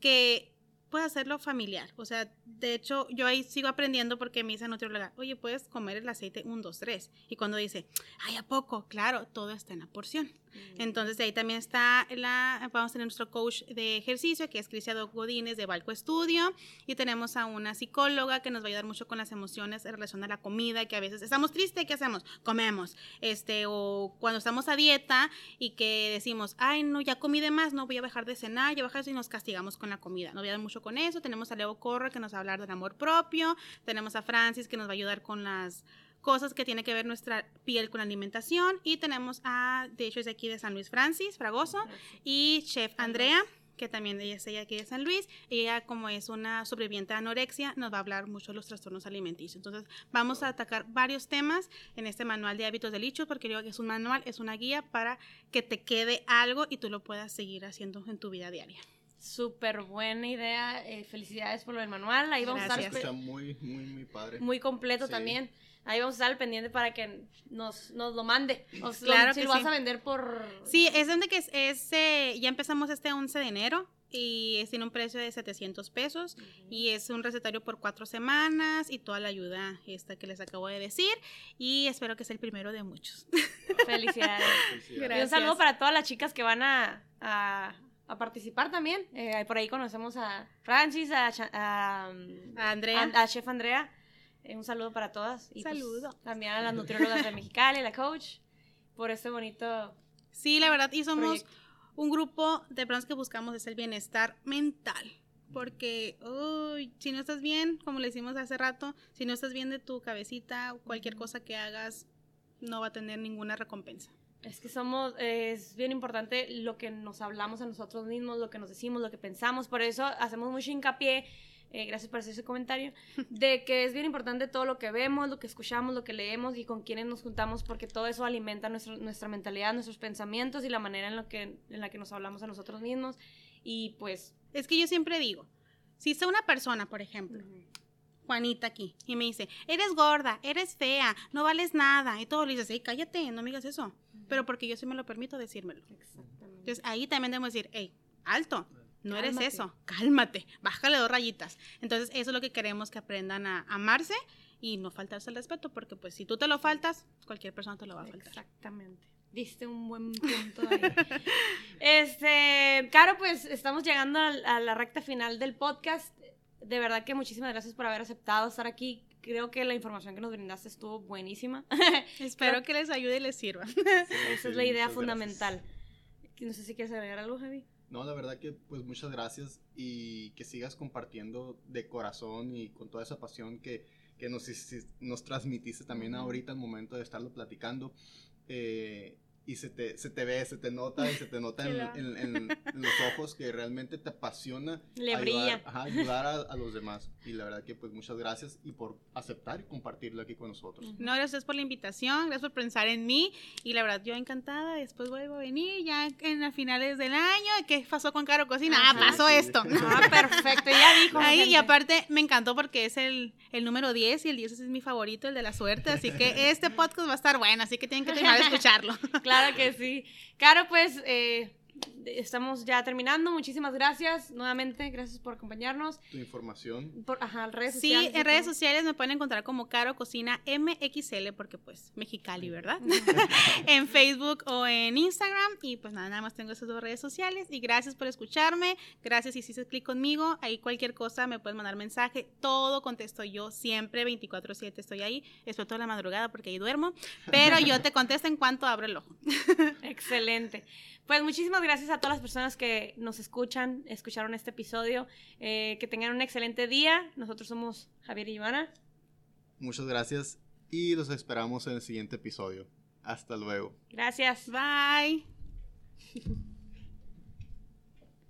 que puedes hacerlo familiar. O sea, de hecho, yo ahí sigo aprendiendo porque me dice nutrióloga, oye, puedes comer el aceite 1, 2, 3. Y cuando dice, ay, ¿a poco? Claro, todo está en la porción. Entonces, de ahí también está la, vamos a tener nuestro coach de ejercicio, que es Cristian Godínez de Balco Estudio, y tenemos a una psicóloga que nos va a ayudar mucho con las emociones en relación a la comida, que a veces estamos tristes, ¿qué hacemos? Comemos, este, o cuando estamos a dieta y que decimos, ay, no, ya comí de más, no voy a dejar de cenar, ya bajar y nos castigamos con la comida. Nos va a mucho con eso. Tenemos a Leo Corre, que nos va a hablar del amor propio, tenemos a Francis, que nos va a ayudar con las cosas que tiene que ver nuestra piel con la alimentación. Y tenemos a, de hecho es de aquí de San Luis Francis, Fragoso, y Chef Andrea que también ella es ella aquí de San Luis, ella como es una sobreviviente de anorexia, nos va a hablar mucho de los trastornos alimenticios. Entonces, vamos a atacar varios temas en este manual de hábitos de lichos, porque digo que es un manual, es una guía para que te quede algo y tú lo puedas seguir haciendo en tu vida diaria. Súper buena idea. Eh, felicidades por lo del manual. Ahí vamos a estar. Está muy, muy, muy padre. Muy completo también. Ahí vamos a estar al pendiente para que nos, nos lo mande. claro lo, si lo vas a vender por... Sí, es donde que es, es eh, ya empezamos este 11 de enero y tiene un precio de 700 pesos y es un recetario por cuatro semanas y toda la ayuda esta que les acabo de decir y espero que sea el primero de muchos. Felicidades. Y un saludo para todas las chicas que van a, a, participar también. Eh, por ahí conocemos a Francis, a, a, Andrea. a Chef Andrea. Un saludo para todas. Y pues, saludo. también a las nutriólogas de Mexicali, la coach, por este bonito. Sí, la verdad, y somos un grupo de personas que buscamos es el bienestar mental. Porque uy, si no estás bien, como le decimos hace rato, si no estás bien de tu cabecita, cualquier cosa que hagas no va a tener ninguna recompensa. Es que somos, es bien importante lo que nos hablamos a nosotros mismos, lo que nos decimos, lo que pensamos. Por eso hacemos mucho hincapié eh, gracias por hacer ese comentario, de que es bien importante todo lo que vemos, lo que escuchamos, lo que leemos y con quienes nos juntamos, porque todo eso alimenta nuestra mentalidad, nuestros pensamientos y la manera en, lo que, en la que nos hablamos a nosotros mismos. Y pues... Es que yo siempre digo, si está una persona, por ejemplo, Juanita aquí, y me dice, eres gorda, eres fea, no vales nada, y todo le dices, hey, cállate, no me digas eso. Pero porque yo sí me lo permito decírmelo. Exactamente. Entonces ahí también debemos decir, hey, alto, no eres eso, cálmate, bájale dos rayitas. Entonces, eso es lo que queremos que aprendan a amarse y no faltarse el respeto, porque pues si tú te lo faltas, cualquier persona te lo va a faltar. Exactamente. Diste un buen punto ahí. este, Caro, pues estamos llegando a, la recta final del podcast. De verdad que muchísimas gracias por haber aceptado estar aquí. Creo que la información que nos brindaste estuvo buenísima. Espero que les ayude y les sirva. Esa es la idea fundamental. No sé si quieres agregar algo, Javi. No, la verdad que pues muchas gracias y que sigas compartiendo de corazón y con toda esa pasión que, que nos, nos transmitiste también ahorita al momento de estarlo platicando. Eh, y se te, se te ve, se te nota y se te nota en, los ojos que realmente te apasiona Le ayudar, brilla. ayudar a, los demás. Y la verdad que pues muchas gracias y por aceptar y compartirlo aquí con nosotros. No, gracias por la invitación, gracias por pensar en mí y la verdad yo encantada, después vuelvo a venir ya en las finales del año, ¿qué pasó con Caro Cocina? Ah, pasó esto. Ah, perfecto, ya dijo. Ahí, y aparte me encantó porque es el, el número 10 y el 10 es mi favorito, el de la suerte, así que este podcast va a estar bueno, así que tienen que terminar de escucharlo. claro claro que sí. Claro, pues eh, estamos ya terminando. Muchísimas gracias nuevamente. Gracias por acompañarnos. Tu información. Por, ajá, redes sociales. Sí, en redes sociales me pueden encontrar como Caro Cocina MXL, porque pues Mexicali, ¿verdad? en Facebook o en Instagram. Y pues nada, nada más tengo esas dos redes sociales. Y gracias por escucharme. Gracias si hiciste clic conmigo. Ahí cualquier cosa me puedes mandar mensaje. Todo contesto yo siempre, 24-7 estoy ahí. Espero toda la madrugada porque ahí duermo. Pero yo te contesto en cuanto abro el ojo. Excelente. Pues muchísimas gracias a todas las personas que nos escuchan, escucharon este episodio. Eh, que tengan un excelente día. Nosotros somos Javier y Ivana. muchas gracias y los esperamos en el siguiente episodio. Hasta luego. Gracias. Bye.